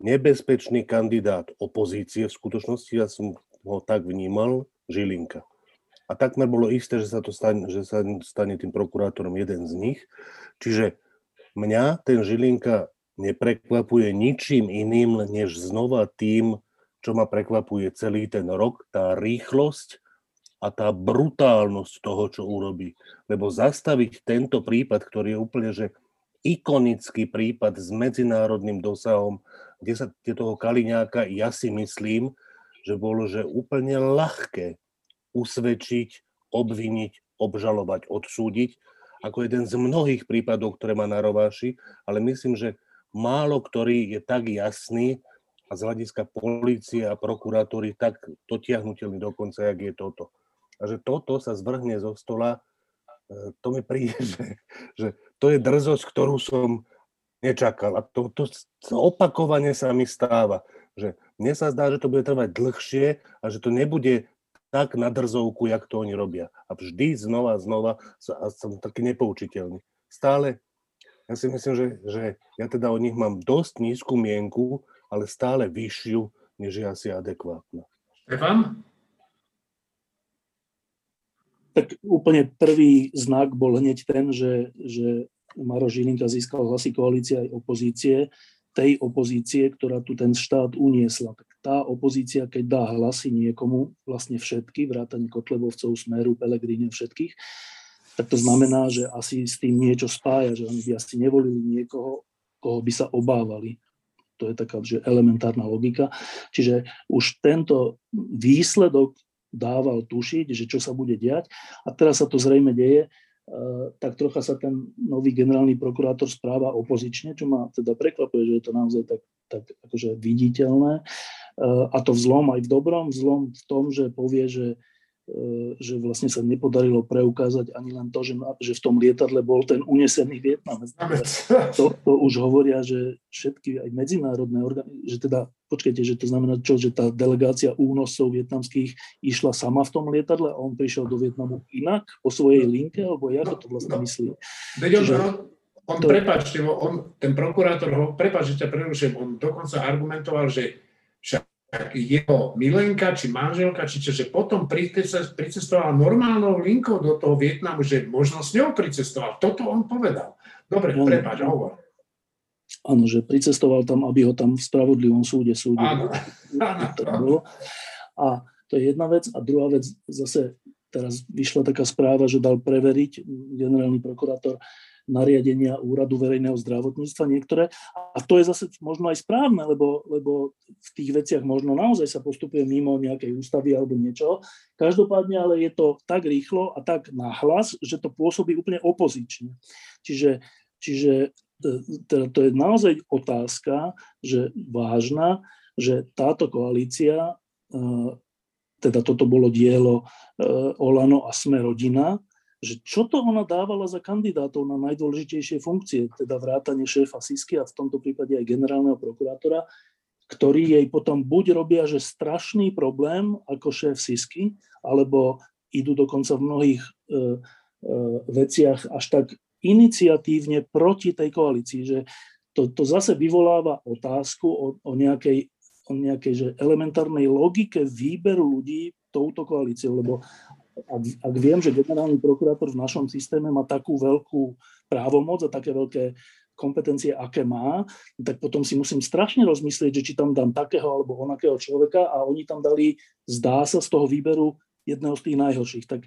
nebezpečný kandidát opozície v skutočnosti, ja som ho tak vnímal, Žilinka. a takmer bolo isté, že sa, to stane, že sa stane tým prokurátorom jeden z nich. Čiže mňa ten Žilinka neprekvapuje ničím iným, než znova tým, čo ma prekvapuje celý ten rok, tá rýchlosť a tá brutálnosť toho, čo urobí. Lebo zastaviť tento prípad, ktorý je úplne že ikonický prípad s medzinárodným dosahom, kde sa kde toho Kaliňáka, ja si myslím, že bolo že úplne ľahké usvedčiť, obviniť, obžalovať, odsúdiť, ako jeden z mnohých prípadov, ktoré má na rováši, ale myslím, že málo ktorý je tak jasný a z hľadiska polície a prokuratúry tak dotiahnutelný dokonca, jak je toto. A že toto sa zvrhne zo stola, e, to mi príde, že, že to je drzosť, ktorú som nečakal. A to, to opakovane sa mi stáva. Že mne sa zdá, že to bude trvať dlhšie a že to nebude tak na drzovku, jak to oni robia. A vždy znova, znova a som taký nepoučiteľný. Stále, ja si myslím, že, že ja teda od nich mám dosť nízku mienku, ale stále vyššiu, než je asi adekvátna. Stefan? tak úplne prvý znak bol hneď ten, že, že Maro Žilinka získal hlasy koalície aj opozície, tej opozície, ktorá tu ten štát uniesla. Tak tá opozícia, keď dá hlasy niekomu, vlastne všetky, vrátane Kotlebovcov, Smeru, Pelegríne, všetkých, tak to znamená, že asi s tým niečo spája, že oni by asi nevolili niekoho, koho by sa obávali. To je taká že elementárna logika. Čiže už tento výsledok dával tušiť, že čo sa bude diať. A teraz sa to zrejme deje, tak trocha sa ten nový generálny prokurátor správa opozične, čo ma teda prekvapuje, že je to naozaj tak, tak akože viditeľné. E, a to v zlom aj v dobrom, v zlom v tom, že povie, že že vlastne sa nepodarilo preukázať ani len to, že, že v tom lietadle bol ten unesený Vietnamec. To, to už hovoria, že všetky aj medzinárodné orgány, že teda, počkajte, že to znamená čo, že tá delegácia únosov vietnamských išla sama v tom lietadle a on prišiel do Vietnamu inak po svojej linke, alebo ako to vlastne myslí? Veď on, Čiže, on, to... prepáčte, on, ten prokurátor ho, prepáčte, ťa prerušujem, on dokonca argumentoval, že jeho milenka, či manželka, či čo, že potom pricestovala normálnou linkou do toho Vietnamu, že možno s ňou pricestoval. Toto on povedal. Dobre, on, prepáč, hovor. Áno, že pricestoval tam, aby ho tam v spravodlivom súde súdil. Áno, áno. A to je jedna vec. A druhá vec, zase teraz vyšla taká správa, že dal preveriť generálny prokurátor nariadenia Úradu verejného zdravotníctva niektoré. A to je zase možno aj správne, lebo, lebo v tých veciach možno naozaj sa postupuje mimo nejakej ústavy alebo niečo. Každopádne ale je to tak rýchlo a tak nahlas, že to pôsobí úplne opozične. Čiže, čiže e, teda to je naozaj otázka, že vážna, že táto koalícia, e, teda toto bolo dielo e, Olano a Sme rodina, že čo to ona dávala za kandidátov na najdôležitejšie funkcie, teda vrátanie šéfa Sisky a v tomto prípade aj generálneho prokurátora, ktorí jej potom buď robia, že strašný problém ako šéf Sisky, alebo idú dokonca v mnohých e, e, veciach až tak iniciatívne proti tej koalícii, že to, to zase vyvoláva otázku o, o nejakej, o nejakej že elementárnej logike výberu ľudí touto koalíciou, lebo ak, ak viem, že generálny prokurátor v našom systéme má takú veľkú právomoc a také veľké kompetencie, aké má, tak potom si musím strašne rozmyslieť, že či tam dám takého alebo onakého človeka a oni tam dali, zdá sa, z toho výberu jedného z tých najhorších. Tak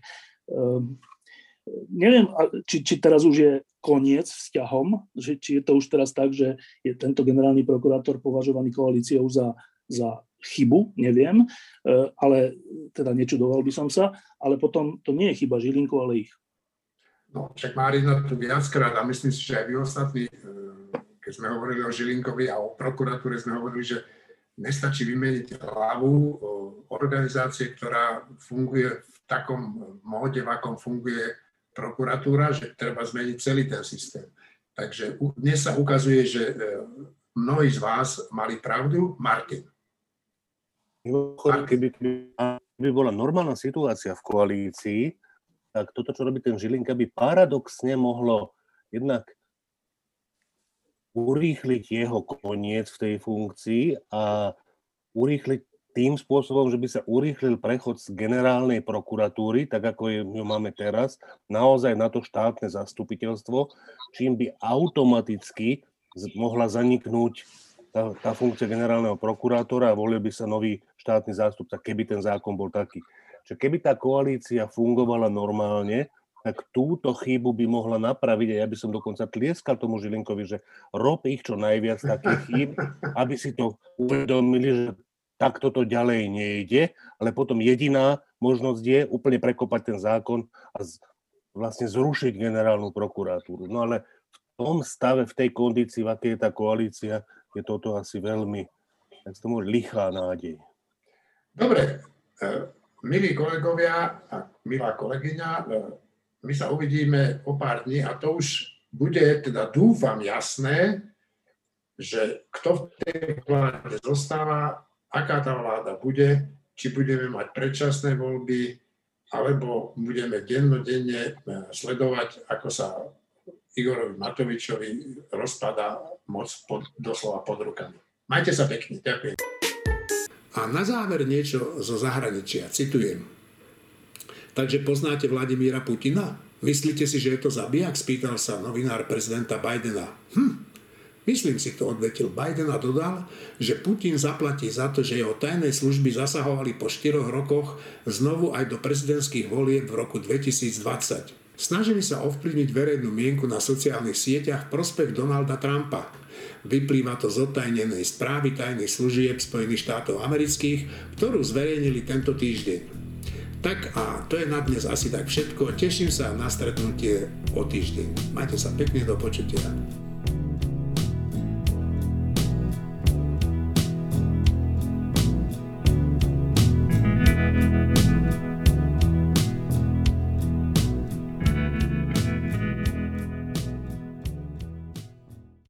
um, neviem, či, či teraz už je koniec vzťahom, že, či je to už teraz tak, že je tento generálny prokurátor považovaný koalíciou za, za chybu, neviem, e, ale teda nečudoval by som sa, ale potom to nie je chyba Žilinku, ale ich. No, však Marina tu viackrát a myslím si, že aj vy ostatní, e, keď sme hovorili o Žilinkovi a o prokuratúre, sme hovorili, že nestačí vymeniť hlavu organizácie, ktorá funguje v takom móde, v akom funguje prokuratúra, že treba zmeniť celý ten systém. Takže dnes sa ukazuje, že e, mnohí z vás mali pravdu. Martin. Keby, keby bola normálna situácia v koalícii, tak toto, čo robí ten Žilinka, by paradoxne mohlo jednak urýchliť jeho koniec v tej funkcii a urýchliť tým spôsobom, že by sa urýchlil prechod z generálnej prokuratúry, tak ako ju máme teraz, naozaj na to štátne zastupiteľstvo, čím by automaticky mohla zaniknúť tá, tá funkcia generálneho prokurátora a volil by sa nový štátny zástupca, keby ten zákon bol taký. Čiže keby tá koalícia fungovala normálne, tak túto chybu by mohla napraviť a ja by som dokonca tlieskal tomu Žilinkovi, že rob ich čo najviac takých chýb, aby si to uvedomili, že takto to ďalej nejde, ale potom jediná možnosť je úplne prekopať ten zákon a z, vlastne zrušiť generálnu prokuratúru. No ale v tom stave, v tej kondícii, v akej je tá koalícia, je toto asi veľmi, tak tomu lichá nádej. Dobre, e, milí kolegovia a milá kolegyňa, e, my sa uvidíme o pár dní a to už bude teda dúfam jasné, že kto v tej vláde zostáva, aká tá vláda bude, či budeme mať predčasné voľby, alebo budeme dennodenne eh, sledovať, ako sa Igorovi Matovičovi rozpada moc pod, doslova pod rukami. Majte sa pekne, ďakujem. A na záver niečo zo zahraničia, citujem. Takže poznáte Vladimíra Putina? Myslíte si, že je to zabijak? Spýtal sa novinár prezidenta Bidena. Hm, myslím si to, odvetil Biden a dodal, že Putin zaplatí za to, že jeho tajné služby zasahovali po štyroch rokoch znovu aj do prezidentských volieb v roku 2020. Snažili sa ovplyvniť verejnú mienku na sociálnych sieťach prospech Donalda Trumpa. Vyplýva to z otajnenej správy tajných služieb Spojených štátov amerických, ktorú zverejnili tento týždeň. Tak a to je na dnes asi tak všetko. Teším sa na stretnutie o týždeň. Majte sa pekne do počutia.